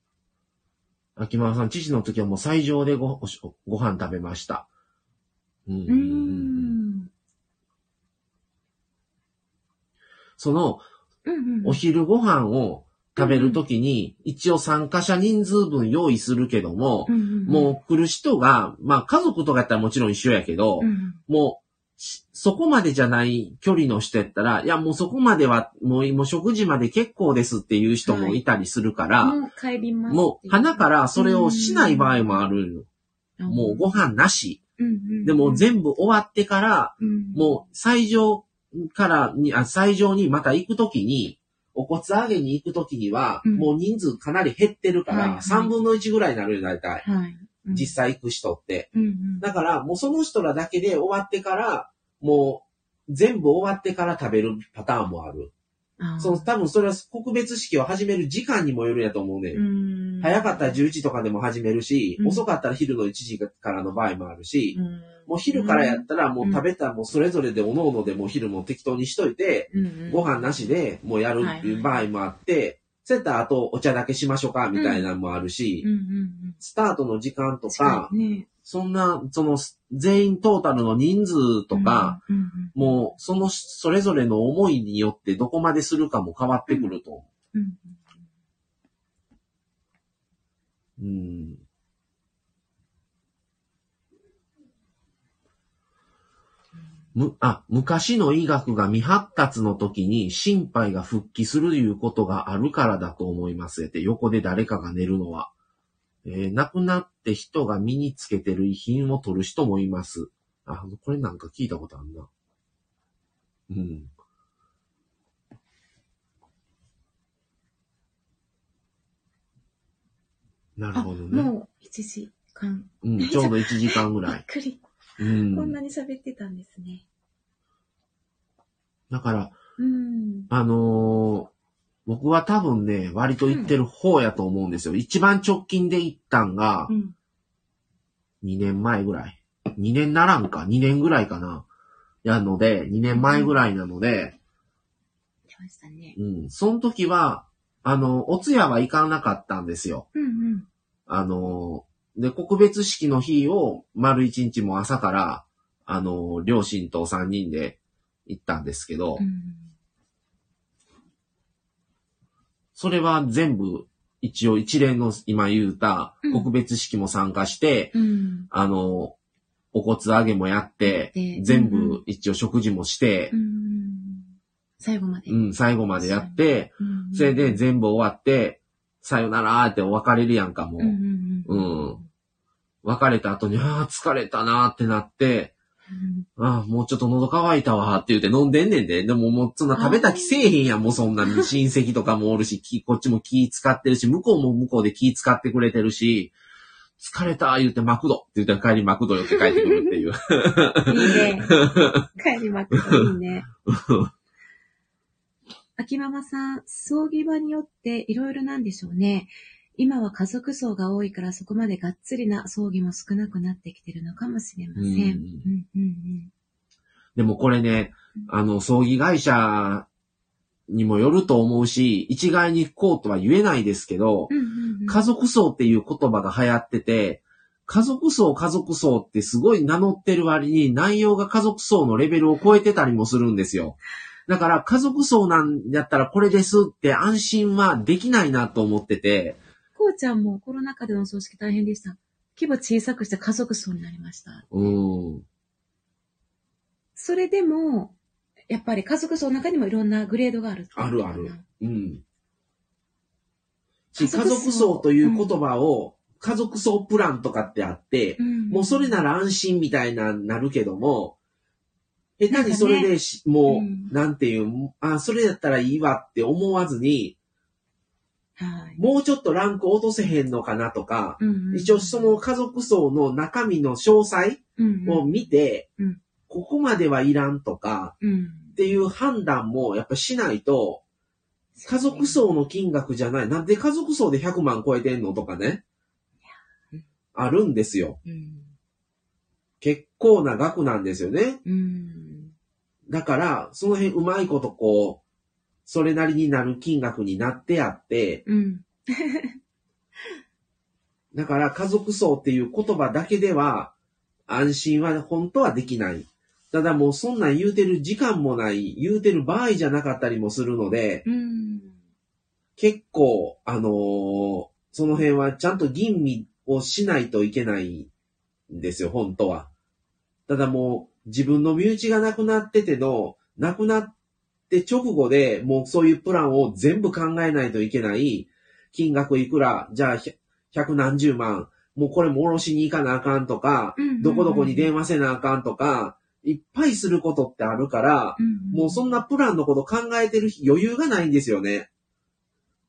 秋ママさん、父の時はもう最上でご、ご飯食べました。その、うんうん。お昼ご飯を食べるときに、一応参加者人数分用意するけども、うんうん、もう来る人が、まあ家族とかやったらもちろん一緒やけど、うん、もう、しそこまでじゃない距離の人やったら、いやもうそこまでは、もうもう食事まで結構ですっていう人もいたりするから、もう帰りますもう花からそれをしない場合もあるよ。もうご飯なし。うんうんうん、でも全部終わってから、うん、もう最上からに、あ、最上にまた行くときに、お骨揚げに行くときには、うんもう人数かなり減ってるから、はいはい3分の1ぐらいになるよ、大体。う、はい。うん。実際行く人って。うんうん、だから、もうその人らだけで終わってから、もう全部終わってから食べるパターンもある。その多分それは告別式を始める時間にもよるんやと思うね。うん、早かったら10時とかでも始めるし、うん。遅かったら昼の1時からの場合もあるし、うん、もう昼からやったらもう食べたらもうそれぞれでおのおのでもう昼も適当にしといて、ご飯なしでもうやるっていう場合もあって、そうやったらあとお茶だけしましょうかみたいなのもあるし、うんうんうん、スタートの時間と確か、そんな、その全員トータルの人数とか、うんうんうん、もうそのそれぞれの思いによってどこまでするかも変わってくると思う。んう。うんむ、あ、昔の医学が未発達の時に心肺が復帰するいうことがあるからだと思いますって、横で誰かが寝るのは。えー亡くなって人が身につけてる遺品を取る人もいます。あ、これなんか聞いたことあるな。うん。なるあ、ほどね。もう1時間。うん、ちょうど1時間ぐびらい。<laughs> っくり。うん。こんなに喋ってたんですね。だから、うん。あのー僕は多分ね、割と行ってる方やと思うんですよ。一番直近で行ったんがう、ん。2年前ぐらい。2年ならんか、2年ぐらいかな。やので、2年前ぐらいなので、出ましたね。うん。その時は、あの、お通夜は行かなかったんですよ。うんうん。あの、で、告別式の日を、丸一日も朝から、あの、両親と3人で行ったんですけど、うんそれは全部、一応一連の今言うたうん告別式も参加して、うん。あの、お骨揚げもやってで、全部一応食事もしてう、ん。最後まで。うん、最後までやって、うんそれで全部終わって、さよならーって別れるやんか、もう。うん。うん別れた後に、ああ、疲れたなーってなって、ああ、もうちょっと喉乾いたわーって言って飲んでんねんで。でももうそんな食べた気せえへんやん、もうそんなに親戚とかもおるし、気こっちも気使ってるし、向こうも向こうで気使ってくれてるし、疲れたー言ってマクドって言ったら帰りマクド寄って帰ってくるっていう。いいね。帰りまくといいね。<laughs> 秋ママさん、葬儀場によっていろいろなんでしょうね。今は家族葬が多いからそこまでがっつりな葬儀も少なくなってきてるのかもしれません。うんうんうんうんでもこれね、あの、葬儀会社にもよると思うし、一概にこうとは言えないですけど、うんうんうん家族葬っていう言葉が流行ってて、家族葬、家族葬ってすごい名乗ってる割に内容が家族葬のレベルを超えてたりもするんですよ。だから家族層なんやったらこれですって安心はできないなと思ってて、こうちゃんもコロナ禍でのお葬式大変でした。規模小さくして家族層になりました。うん。それでも、やっぱり家族層の中にもいろんなグレードがあるあるある。うん。し家家族層族層という言葉を、家族層プランとかってあって、うんもうそれなら安心みたいな、なるけども、下手にそれでし、もう、うんなんていう、あ、それだったらいいわって思わずに、はい。もうちょっとランク落とせへんのかなとか、うんうん一応その家族層の中身の詳細うんを見て、うんここまではいらんとかうんっていう判断もやっぱしないと、家族層の金額じゃない。なんで家族層で100万超えてんのとかねうん。あるんですよ。うん結構な額なんですよね。うんだから、その辺うまいことこう、それなりになる金額になってあって、うん <laughs> だから家族層っていう言葉だけでは安心は本当はできない。ただもうそんなん言うてる時間もない、言うてる場合じゃなかったりもするので、うん結構、あのーその辺はちゃんと吟味をしないといけないんですよ、本当は。ただもう自分の身内がなくなってての、なくなって直後でもうそういうプランを全部考えないといけない。金額いくら、じゃあ百何十万、もうこれも下ろしに行かなあかんとか、どこどこに電話せなあかんとか、いっぱいすることってあるから、もうそんなプランのこと考えてる余裕がないんですよね。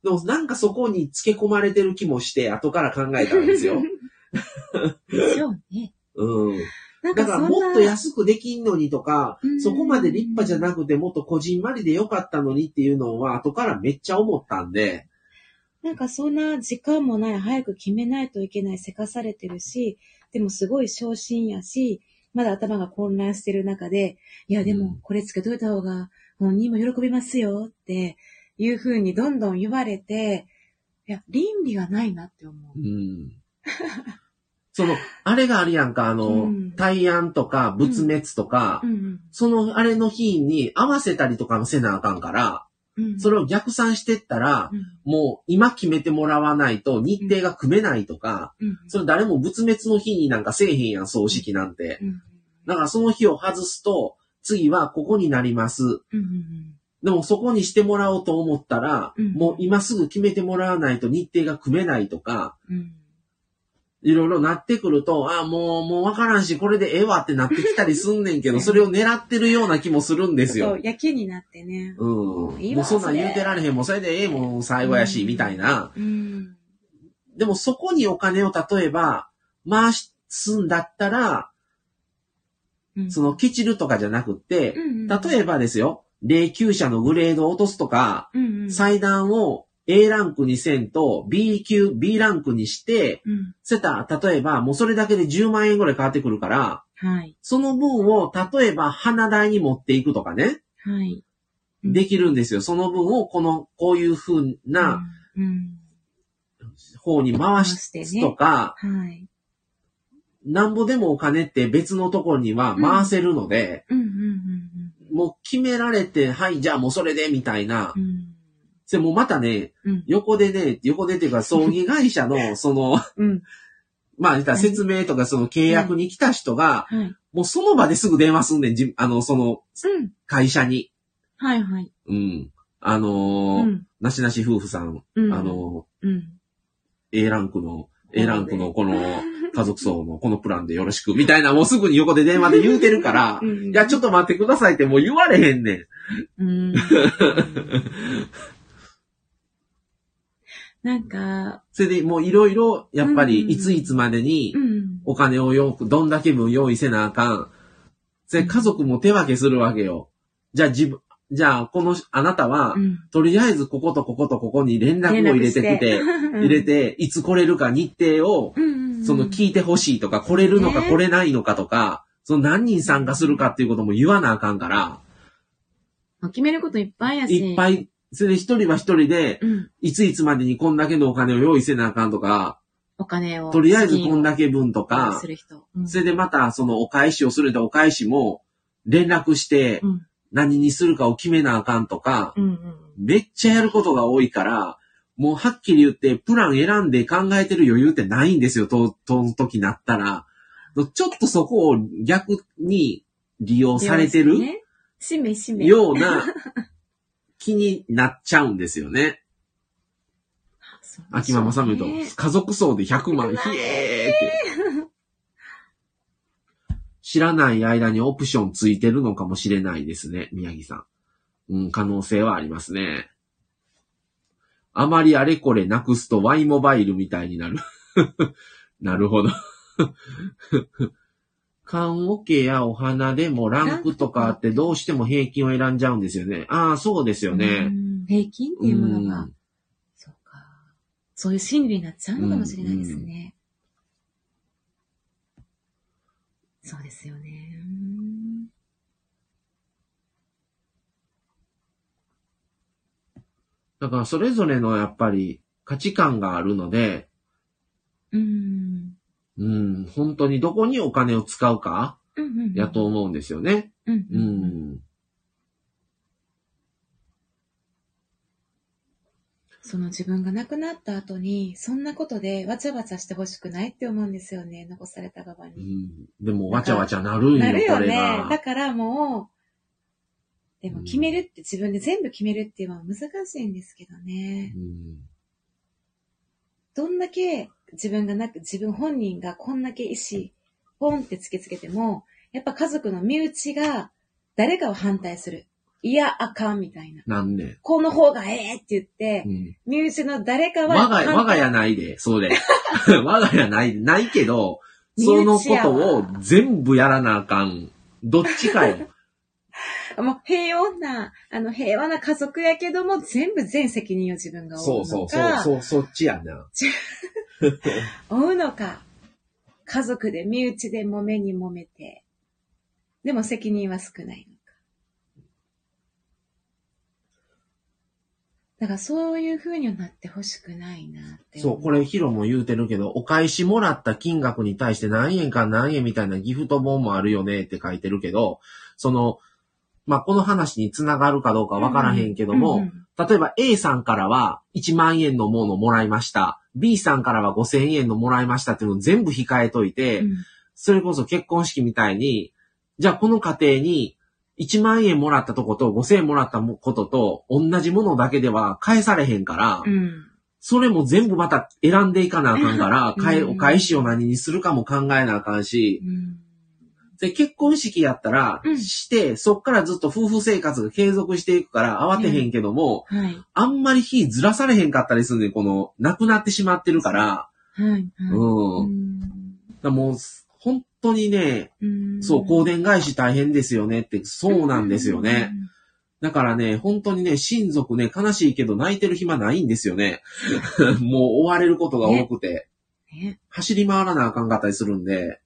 でもなんかそこに付け込まれてる気もして、後から考えたんですよ。でしょうね。うん。だからもっと安くできんのにとかうん、そこまで立派じゃなくてもっとこじんまりでよかったのにっていうのは後からめっちゃ思ったんで、なんかそんな時間もない、早く決めないといけない、せかされてるし、でもすごい昇進やし、まだ頭が混乱してる中で、いやでもうんこれつけといた方が本人も喜びますよっていう風にどんどん言われて、いや、倫理がないなって思う。うん。<laughs> その、あれがあるやんか、あの、うん。大安とか仏滅とか、うんそのあれの日に合わせたりとかもせなあかんから、うん。それを逆算してったら、うん。もう今決めてもらわないと日程が組めないとか、うん。それ誰も仏滅の日になんかせえへんやん、葬式なんて。うん。だからその日を外すと、次はここになります。でもそこにしてもらおうと思ったら、うん。もう今すぐ決めてもらわないと日程が組めないとか、うんいろいろなってくると、あもう、もうわからんし、これでええわってなってきたりすんねんけど、<laughs> それを狙ってるような気もするんですよそう。野球になってね。うん。いいわもうそんなん言うてられへん、もうそれでええもん最後やし、うんみたいな。うんでもそこにお金を例えば回すんだったら、うんそのケチるとかじゃなくって、うん例えばですよ、霊柩車のグレードを落とすとか、うんうん祭壇を A ランクにせんと B 級、B ランクにして、うんせた、例えばもうそれだけで10万円ぐらい変わってくるから、はい。その分を例えば花代に持っていくとかね、はい。うんできるんですよ。その分をこの、こういう風なうんうん方に回回してすねとか、はい。なんぼでもお金って別のところには回せるので、うんうんうんもう決められて、はい、じゃあもうそれで、みたいなうん。う。んそれもうまたね、うん横でね、横でっていうか、葬儀会社の、その、うん。まあ、言ったら説明とか、その契約に来た人が、はい。もうその場ですぐ電話すんねん、じあの、その、うん。会社に。はいはい。うん。あのーうん。なしなし夫婦さん、うん。あ、のうん。ー A ランクの、A ランクのこの家族層のこのプランでよろしく、みたいな、もうすぐに横で電話で言うてるから、うんいや、ちょっと待ってくださいってもう言われへんねん。うん。<laughs> なんか、それでもういろいろ、やっぱり、うんいついつまでにう、ん。お金をよく、どんだけ分用意せなあかん。それ家族も手分けするわけよ。じゃあ自分、じゃあこの、あなたはう、ん。とりあえずこことこことここに連絡を入れてきて、入入れ、て、いつ来れるか日程を、その聞いてほしいとか、来れるのかね来れないのかとか、その何人参加するかっていうことも言わなあかんから、決めることいっぱいやし。いっぱい、それで一人は一人で、うん。いついつまでにこんだけのお金を用意せなあかんとか、お金を。とりあえずこんだけ分とかす、る人。うんそれでまたそのお返しをするとお返しも連絡してうん何にするかを決めなあかんとか、うんうん。めっちゃやることが多いから、もうはっきり言って、プラン選んで考えてる余裕ってないんですよ、と、との時なったら。ちょっとそこを逆に利用されてるね。しめしめ。ような気になっちゃうんですよね。秋しょうママさんも言うねと、家族層で100万、ひえーって。知らない間にオプションついてるのかもしれないですね、宮城さん。うん、可能性はありますね。あまりあれこれなくすと Y モバイルみたいになる。<laughs> なるほど。<laughs> 缶オケやお花でもランクとかあってどうしても平均を選んじゃうんですよね。ああ、そうですようね。ん平均っていうものがうん、そうか。そういう心理になっちゃうのかもしれないですね。そうですよね。うんだからそれぞれのやっぱり価値観があるので、うん。うん、本当にどこにお金を使うか、うんうんうん。やと思うんですよね。うんううんうん。ん。その自分が亡くなった後に、そんなことでわちゃわちゃしてほしくないって思うんですよね。残された側うに。ん、でも、わちゃわちゃなるんよ、なるよね。だが。からもう、でも決めるって、自分で全部決めるっていうのは難しいんですけどね。うんどんだけ自分がなく、自分本人がこんだけ意思、ポンって突きつけても、やっぱ家族の身内が誰かを反対する。いや、あかんみたいな。なんね。この方がええって言ってう、ん身内の誰かは我が我が家ないで、それ。<laughs> 我が家ない、ないけど、そのことを全部やらなあかん。どっちかよ。<laughs> もう平穏な、あの平和な家族やけども、全部全責任を自分が負そううそうそう、そう、そっちやな。<laughs> <laughs> 負うのか、家族で身内で揉めに揉めて、でも責任は少ないのか。だからそういう風にはなってほしくないなって。そう、これヒロも言うてるけど、お返しもらった金額に対して何円か何円みたいなギフト本もあるよねって書いてるけど、その、まあ、この話につながるかどうかわからへんけども、うんうん例えば A さんからは1万円のものをもらいました。B さんからは5000円のもらいましたっていうのを全部控えといて、うん。それこそ結婚式みたいに、じゃあこの家庭に1万円もらったとこと5000円もらったことと同じものだけでは返されへんから、うん。それも全部また選んでいかなあかんから、<laughs> お返しを何にするかも考えなあかんし、うんで、結婚式やったらうん、して、そっからずっと夫婦生活が継続していくから慌てへんけども、はい。あんまり日ずらされへんかったりするんで、この、亡くなってしまってるから、はい。はい。うん。うんだもう、本当にね、うんそう、香典返し大変ですよねって、そうなんですよね。。だからね、本当にね、親族ね、悲しいけど泣いてる暇ないんですよね。<laughs> もう追われることが多くて、ね。走り回らなあかんかったりするんで、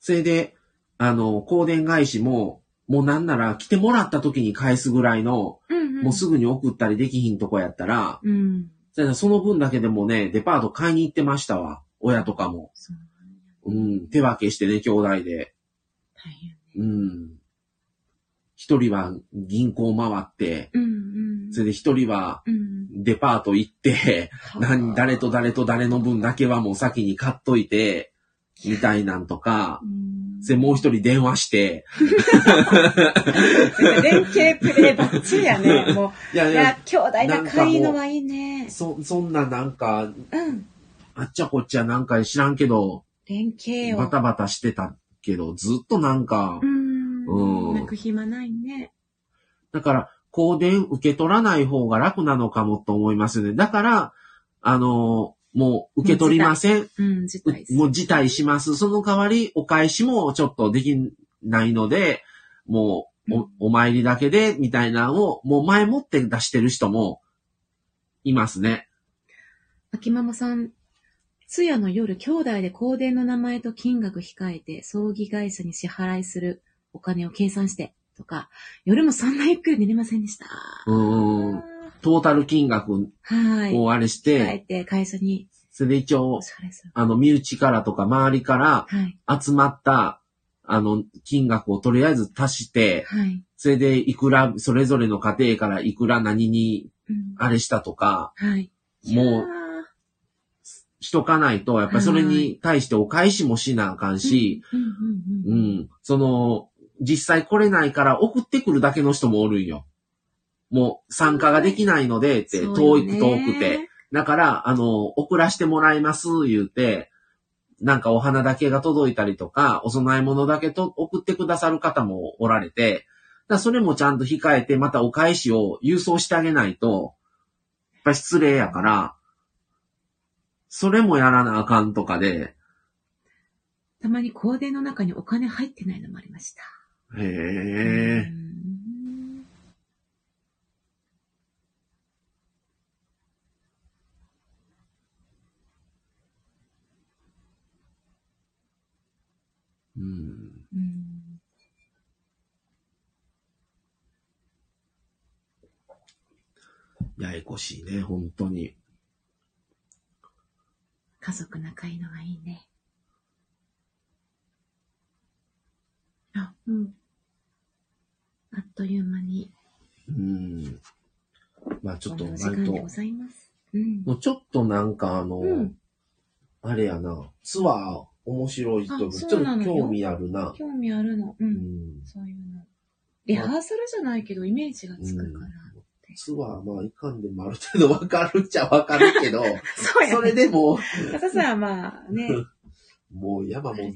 それで、あの、香典返しも、もうなんなら来てもらった時に返すぐらいの、うんうんもうすぐに送ったりできひんとこやったら、うん。その分だけでもね、デパート買いに行ってましたわ。親とかも。そううん、手分けしてね、兄弟で。大変。うん。一人は銀行回って、うんうん。それで一人はうん。デパート行って、何、誰と誰と誰の分だけはもう先に買っといて、みたいなんとかう、ん。で、もう一人電話して、連携プレイバッチリやね。<laughs> もう、いやいや兄弟仲いいのはいいね。そ、そんななんか、うん。あっちゃこっちゃなんか知らんけど、連携を。バタバタしてたけど、ずっとなんかう、ん。うん泣く暇ないね。だから、香典受け取らない方が楽なのかもと思いますよね。だから、あの、もう受け取りません。うん、もう辞退します。その代わり、お返しもちょっとできないので、もううんお、お参りだけで、みたいなのを、もう前もって出してる人も、いますね。秋ママさん、通夜の夜、兄弟で香典の名前と金額控えて、葬儀会社に支払いするお金を計算して、とか、夜もそんなゆっくり寝れませんでした。うーん。トータル金額はい。をあれし控えて、て、会社に。それで一応。あの、身内からとか周りからはい。集まった、あの、金額をとりあえず足して、はい。それでいくら、それぞれの家庭からいくら何にうんあれしたとか、はい。もうしとかないと、やっぱりそれに対してお返しもしなあかんし、うんうんううん。ん、その、実際来れないから送ってくるだけの人もおるんよ。もう参加ができないのでって、遠く遠くて。。だから、あの、送らしてもらいます、言うて、なんかお花だけが届いたりとか、お供え物だけと送ってくださる方もおられて、だそれもちゃんと控えて、またお返しを郵送してあげないと、やっぱり失礼やから、それもやらなあかんとかで、たまに香典の中にお金入ってないのもありました。へうえ、うん。うんややこしいね、本当に。家族仲いいのがいいね。あ、うん。あっという間に、うん。まあちょっと割と時間でご、ざいます。うん。もうちょっとなんかあの、うんあれやな、ツアー面白い人あちょっと興味あるな。興味あるの。う。うんん。そういうの。リハーサルじゃないけど、イメージがつくから。ツアー、まあいかんでもある程度わかるっちゃわかるけど、<laughs> そうやそれでも、笠さんはまあね、<laughs> もう山も、うね。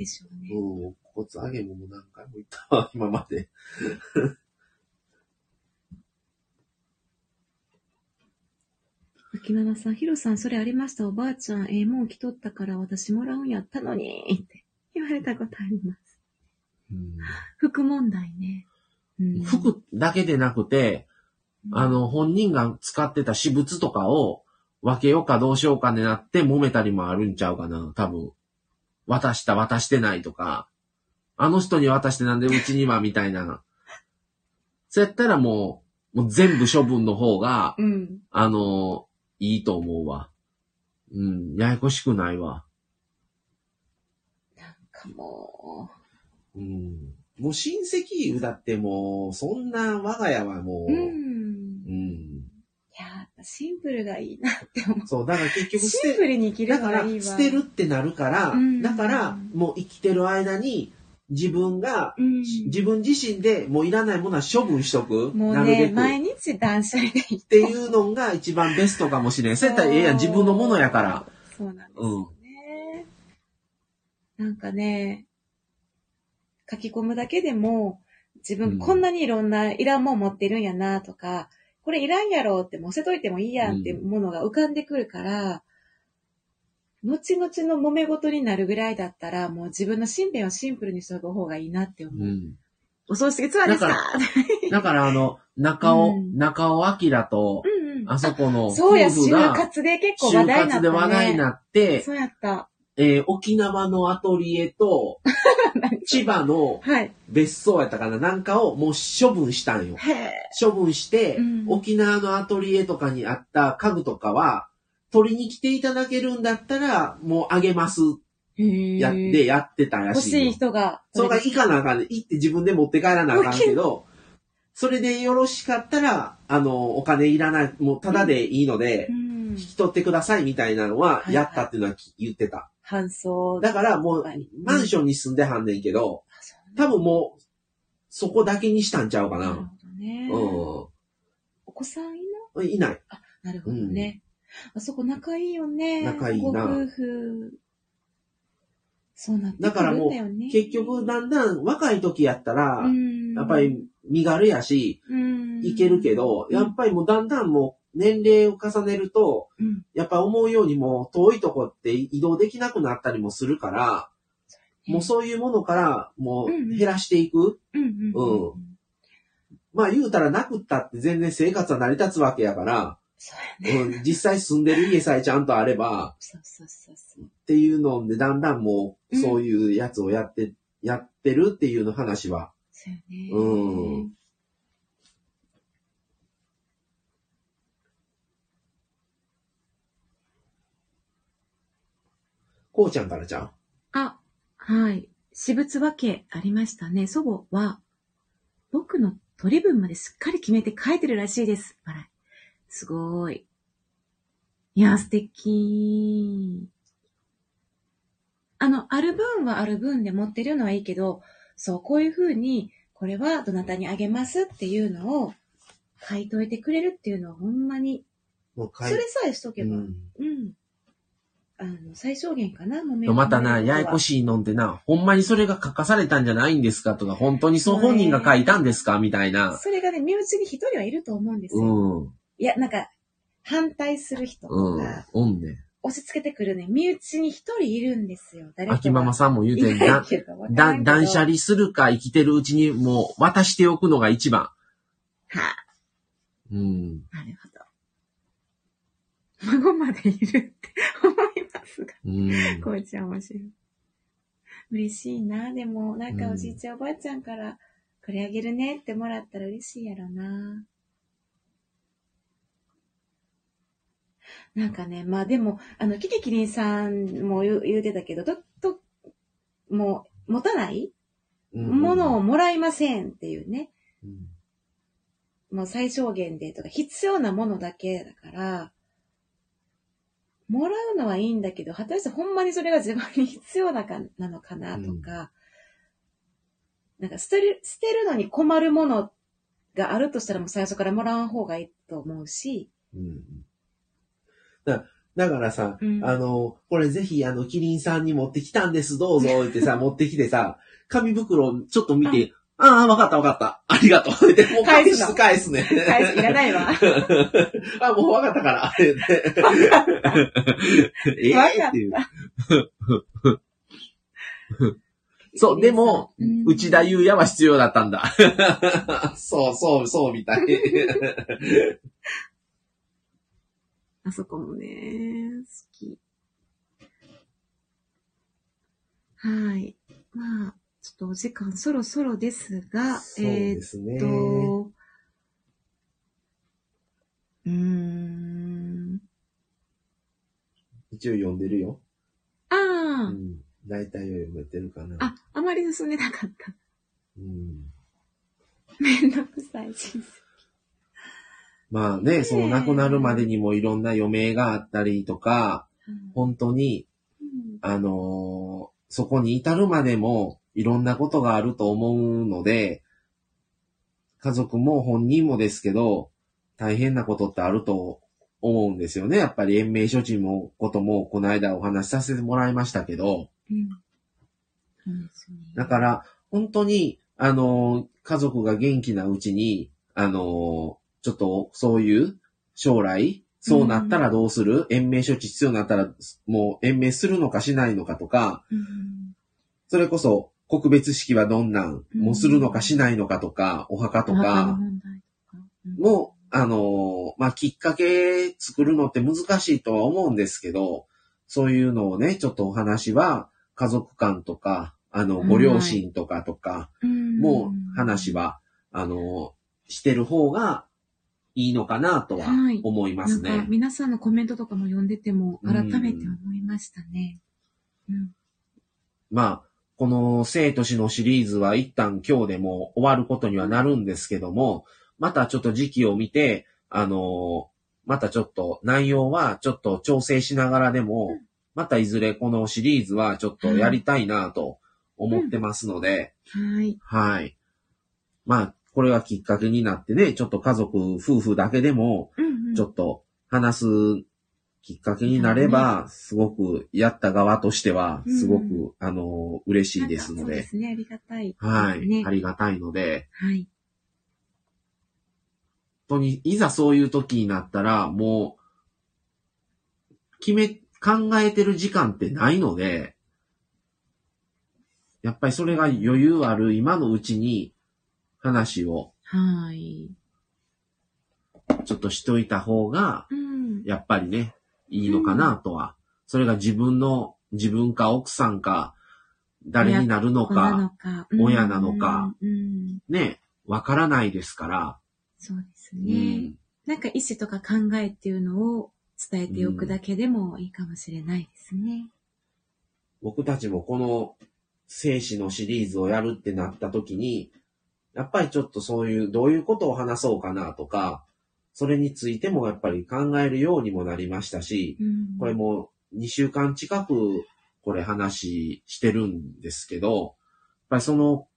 うん、骨上げも何回も行ったわ、今まで。秋縄さん、ヒロさん、それありました？おばあちゃん、ええもん着とったから私もらうんやったのに、って言われたことあります。服問題ね。うん服だけでなくて、あ、の、本人が使ってた私物とかを分けようかどうしようかになって揉めたりもあるんちゃうかな、多分。渡した、渡してないとか。あの人に渡してなんでうちには、みたいな。そうやったらもう、もう全部処分の方が、うん。あの、いいと思うわ。うん、ややこしくないわ。なんかもうん。もう親戚だってもう、そんな我が家はもう、う、うん。うん。いやー、シンプルがいいなって思う。そう、だから結局シンプルに生きるだからのがいいわ。捨てるってなるから、うんだからもう生きてる間に自分が、うん。自分自身でもういらないものは処分しとく。もうね、なるべく。毎日断捨離でいい。っていうのが一番ベストかもしれん。そうやったらええやん、自分のものやから。。そうなんですよね。なんかね、書き込むだけでも、自うん分こんなにいろんないらんもん持ってるんやなとか、これいらんやろってもう捨てといてもいいやんってものが浮かんでくるから、後々の揉め事になるぐらいだったら、もう自分の身辺をシンプルにしとく方がいいなって思う。うん。お葬式ツアーですかだだからあの、中尾、うん中尾明と、うんうん。あそこのそうや、就活で結構話題になった、ね。就活で話題になって、そうやった。えー沖縄のアトリエと、<laughs> 千葉のはい。別荘やったかななんかをもう処分したんよ。処分して、うん沖縄のアトリエとかにあった家具とかは、取りに来ていただけるんだったら、もうあげます。やって、やってたら欲しいしいよ。人が。それが行かなあかんね。行って自分で持って帰らなあかんけど、<laughs> それでよろしかったら、あの、お金いらない、もうただでいいのでう、ん引。き取ってくださいみたいなのは、はいやったっていうのは言ってた。搬送。だからもうはい、マンションに住んではんねんけど、あそうね多分もう、そこだけにしたんちゃうかな。なるほどね。うお子さんいん。いない。ななるほどね。あそこ仲いいよね。仲いいな。ご夫婦。そうなってだからもう結局、だんだん若い時やったら、うん。やっぱり身軽やし、うん。いけるけど、やっぱりもうだんだんもう年齢を重ねると、うん。やっぱ思うようにもう遠いとこって移動できなくなったりもするから、もうそういうものからもう減らしていく。うん。まあ言うたらなくったって全然生活は成り立つわけやから、そうやね。うん、実際住んでる家さえちゃんとあれば、そうそうそうそう。っていうのでだんだんもううんそういうやつをやって、やってるっていうの話は、そうやね。うんこうちゃんからじゃん。あ、はい。私物分けありましたね。祖母は、僕の取り分まですっかり決めて書いてるらしいです。笑い。すごい。いや、素敵。あの、ある分はある分で持ってるのはいいけど、そう、こういう風に、これはどなたにあげますっていうのを書いといてくれるっていうのはほんまに、もうそれさえしとけば、ううん。ん。あの、最小限かな、もめまたな、ややこい。しいのってな、ほんまにそれが書かされたんじゃないんですかとか、本当にそう本人が書いたんですかみたいな。それがね、身内に一人はいると思うんですよ。うん。いや、なんか、反対する人とうんか、。おんね。押し付けてくるね、身内に一人いるんですよ。誰かが秋ママさんも言うてんいな断捨離するか生きてるうちにもう渡しておくのが一番。はあ、うん。なるほど。孫までいるって思いますが。うん。こうちゃん面白い。嬉しいな。でも、なんかおじいちゃんおばあちゃんから、これあげるねってもらったら嬉しいやろな。なんかね、まあでも、あの、キキキリンさんも言う言うてたけど、と、と、もう、持たない？ものをもらいませんっていうね。うん。もう最小限でとか、必要なものだけだから、もらうのはいいんだけど、果たしてほんまにそれが自分に <laughs> 必要なかなのかなとか、なんか捨てる、捨てるのに困るものがあるとしたらもう最初からもらわん方がいいと思うし、うんだだからさ、うんあの、これぜひ、あの、キリンさんに持ってきたんです、どうぞ、<laughs> ってさ、持ってきてさ、紙袋ちょっと見て、ああ、わかったわかった。ありがとう。で、もう返返す返すね。返すいらないわ <laughs> あ、もうわかったから。<laughs> ええっていう。そう、でも、うん内田祐也は必要だったんだ。そうそう、そうみたい。あそこもね、好き。はい。まあ、ちょっとお時間そろそろですが、そうえーですね。と、うーん。一応読んでるよ。あうあ、ん。大体は読めてるかな。あ、あまり進んでなかった。うん。めんどくさい人生。まあね、その亡くなるまでにもいろんな余命があったりとか、本当に、うんあのーそこに至るまでもいろんなことがあると思うので、家族も本人もですけど、大変なことってあると思うんですよね。やっぱり延命処置もこともこの間お話しさせてもらいましたけど、うん。そうですね。だから本当に、あのー家族が元気なうちに、あのーちょっとそういう将来、そうなったらどうする、延命処置必要になったら、もう延命するのかしないのかとか、うん、それこそ、告別式はどんなん、うん。もうするのかしないのかとか、お墓とか、もう、あのーまあ、きっかけ作るのって難しいとは思うんですけど、そういうのをね、ちょっとお話は、家族間とか、あの、ご両親とかとか、うん。もう話は、あのーしてる方がいいのかなとははい思いますね。なんか皆さんのコメントとかも読んでても改めて思いましたね。うん。まあ、この生と死のシリーズは一旦今日でも終わることにはなるんですけども、またちょっと時期を見て、あのーまたちょっと内容はちょっと調整しながらでも、うんまたいずれこのシリーズはちょっとやりたいなと思ってますので、はい。はい。まあ、これがきっかけになってね、ちょっと家族、夫婦だけでも。ちょっと話すきっかけになれば、すごくやった側としては、すごく、あの、嬉しいですので、そうですね。ありがたい、はい、ねあ。りがたいので、はい。本当に、いざそういう時になったら、もう、決め、考えてる時間ってないので、やっぱりそれが余裕ある今のうちに話をはい。ちょっとしといた方が、うん。やっぱりね、いいのかなとは。それが自分の、自分か奥さんか、誰になるの親なのか、か。親なのかね、わからないですから。そうですうね。ん、なんか意思とか考えっていうのを伝えておくだけでもいいかもしれないですね。僕たちもこの生死のシリーズをやるってなった時に、やっぱりちょっとそういう、どういうことを話そうかなとか、それについてもやっぱり考えるようにもなりましたし、うん。これもう2週間近くこれ話してるんですけど、やっぱりその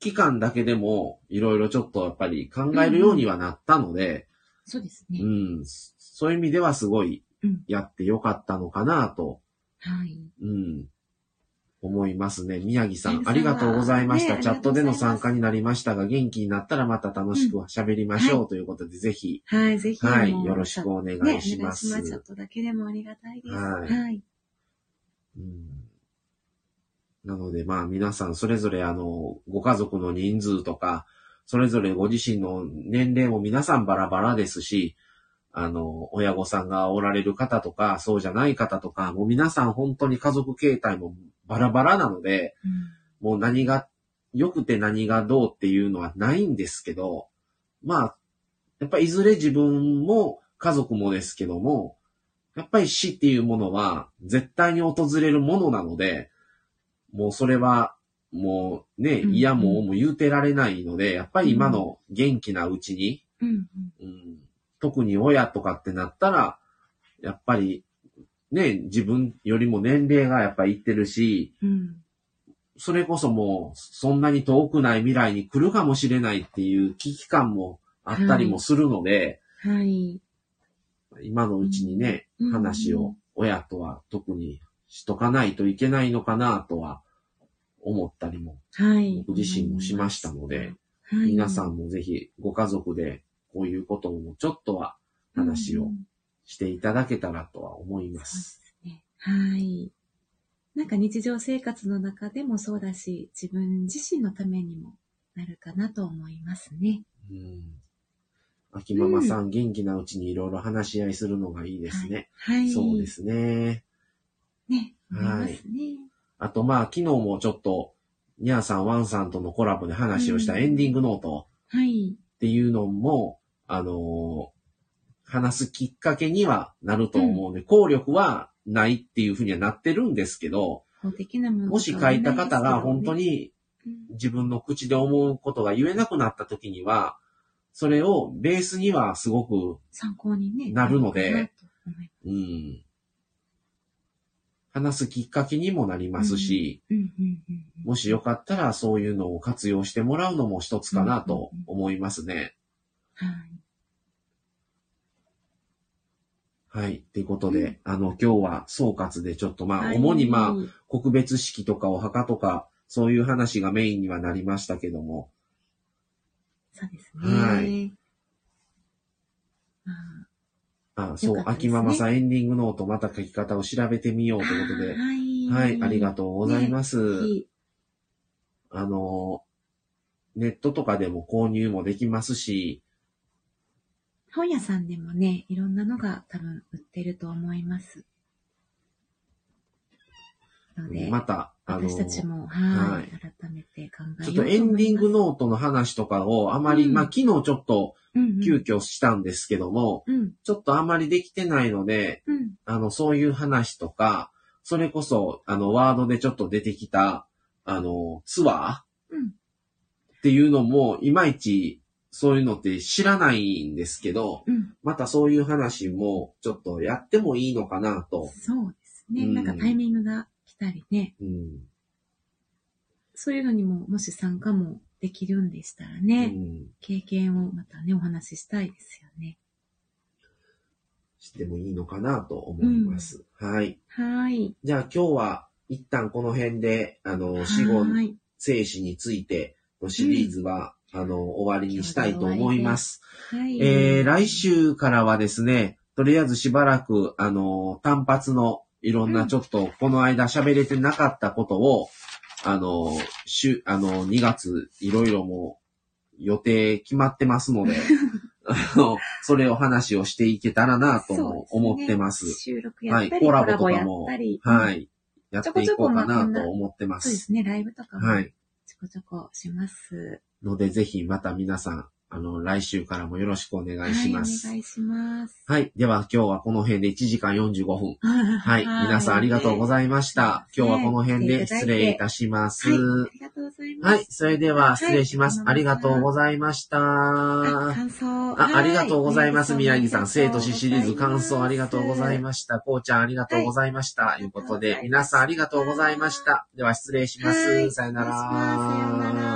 期間だけでもいろいろちょっとやっぱり考えるようにはなったので、そうですね。うん、そういう意味ではすごいうん。やってよかったのかなと、はい。うん、思いますね。宮城さん、ありがとうございました。ねチャットでの参加になりましたが、元気になったらまた楽しく喋りましょうということで、ぜひ、はい、ぜひ。はい、よろしくお願ね、いします。お願いします。ちょっとだけでもありがたいです。はいはい。うんなので、まあ皆さんそれぞれあの、ご家族の人数とか、それぞれご自身の年齢も皆さんバラバラですし、あの、親御さんがおられる方とか、そうじゃない方とか、もう皆さん本当に家族形態もバラバラなので、もう何が良くて何がどうっていうのはないんですけど、まあ、やっぱりいずれ自分も家族もですけども、やっぱり死っていうものは絶対に訪れるものなので、もうそれはもうね、うん嫌もも言うてられないので、やっぱり今の元気なうちに、うん。うん。うん、特に親とかってなったら、やっぱりね、自分よりも年齢がやっぱりいってるし、うん。それこそもう、そんなに遠くない未来に来るかもしれないっていう危機感もあったりもするので、はい。今のうちにね、うん話を親とは特にしとかないといけないのかなとは思ったりも、はい。僕自身もしましたので、はい。皆さんもぜひご家族でこういうこともちょっとは話をうんしていただけたらとは思いま。そうですすね。はい。なんか日常生活の中でもそうだし、自分自身のためにもなるかなと思いますね。うん。秋ママさん、元気なうちにいろいろ話し合いするのがいいですね。はい。そうで。すね。ね。はい。あとまあ、昨日もちょっと、ニャーさん、ワンさんとのコラボで話をしたうんエンディングノートはい。っていうのも、あのー話すきっかけにはなると思うので、効力はないっていうふうにはなってるんですけど、もし書いた方が本当に、自分の口で思うことが言えなくなった時には、それをベースにはすごく、参考にね。なるのでうん、話すきっかけにもなりますし、うんうんうんうん。もしよかったらそういうのを活用してもらうのも一つかなと思いますね。はい。はい。っていうことで、あの、今日は総括でちょっとまあ、はい主にまあ、告別式とかお墓とか、そういう話がメインにはなりましたけども、そうですね。はいまああそう、ね秋ママさんエンディングノートまた書き方を調べてみようということで、はい。はい、ありがとうございます。ぜひあの、ネットとかでも購入もできますし、本屋さんでもね、いろんなのが多分売ってると思います。ので、また、あの、私たちも、ははいい、改めて考えちょっとエンディングノートの話とかをあまり、うん。まあ昨日ちょっとうんうん、急遽したんですけども、うん、ちょっとあまりできてないので、うん、あの、そういう話とか、それこそ、あの、ワードでちょっと出てきた、あの、ツアーうん。っていうのも、いまいち、そういうのって知らないんですけど、うん。またそういう話も、ちょっとやってもいいのかなと。そうですね。うんなんかタイミングが来たりね、うん。そういうのにももし参加もできるんでしたらうね、ん。経験をまたね、お話ししたいですよね。してもいいのかなと思います。はい。はい。じゃあ今日は、一旦この辺で、あの、死後、はい。生死についてのシリーズは、あの、終わりにしたいと思います。はい。えー、来週からはですね、とりあえずしばらく、あの、単発のいろんうなんちょっと、この間喋れてなかったことを、あの、週、あの、2月、いろいろもう予定決まってますので、<laughs> あの、それを話をしていけたらなとも思ってます。すね収録やはい、ったり、コラボとかもはいい、やっていこうかなと思ってま。そうですすね、ライブとかもはい。ちょこちょこします。ので、ぜひまた皆さん、あの、来週からもよろしくお願いします。はい、お願いします。はい。では今日はこの辺で1時間45分。は。はい皆さんありがとうございました。今日はこの辺で失礼いたします。はい、ありがとうございます。はい。それでは失礼します。はいありがとうございました。あ感想。あ、ありがとうございます。は宮城さん。生と死シリーズ感想ありがとうございす。ました。こうちゃんありがとうございました。ということで、皆さんありがとうございました。では失礼します。はいさよな失礼しますさよならら。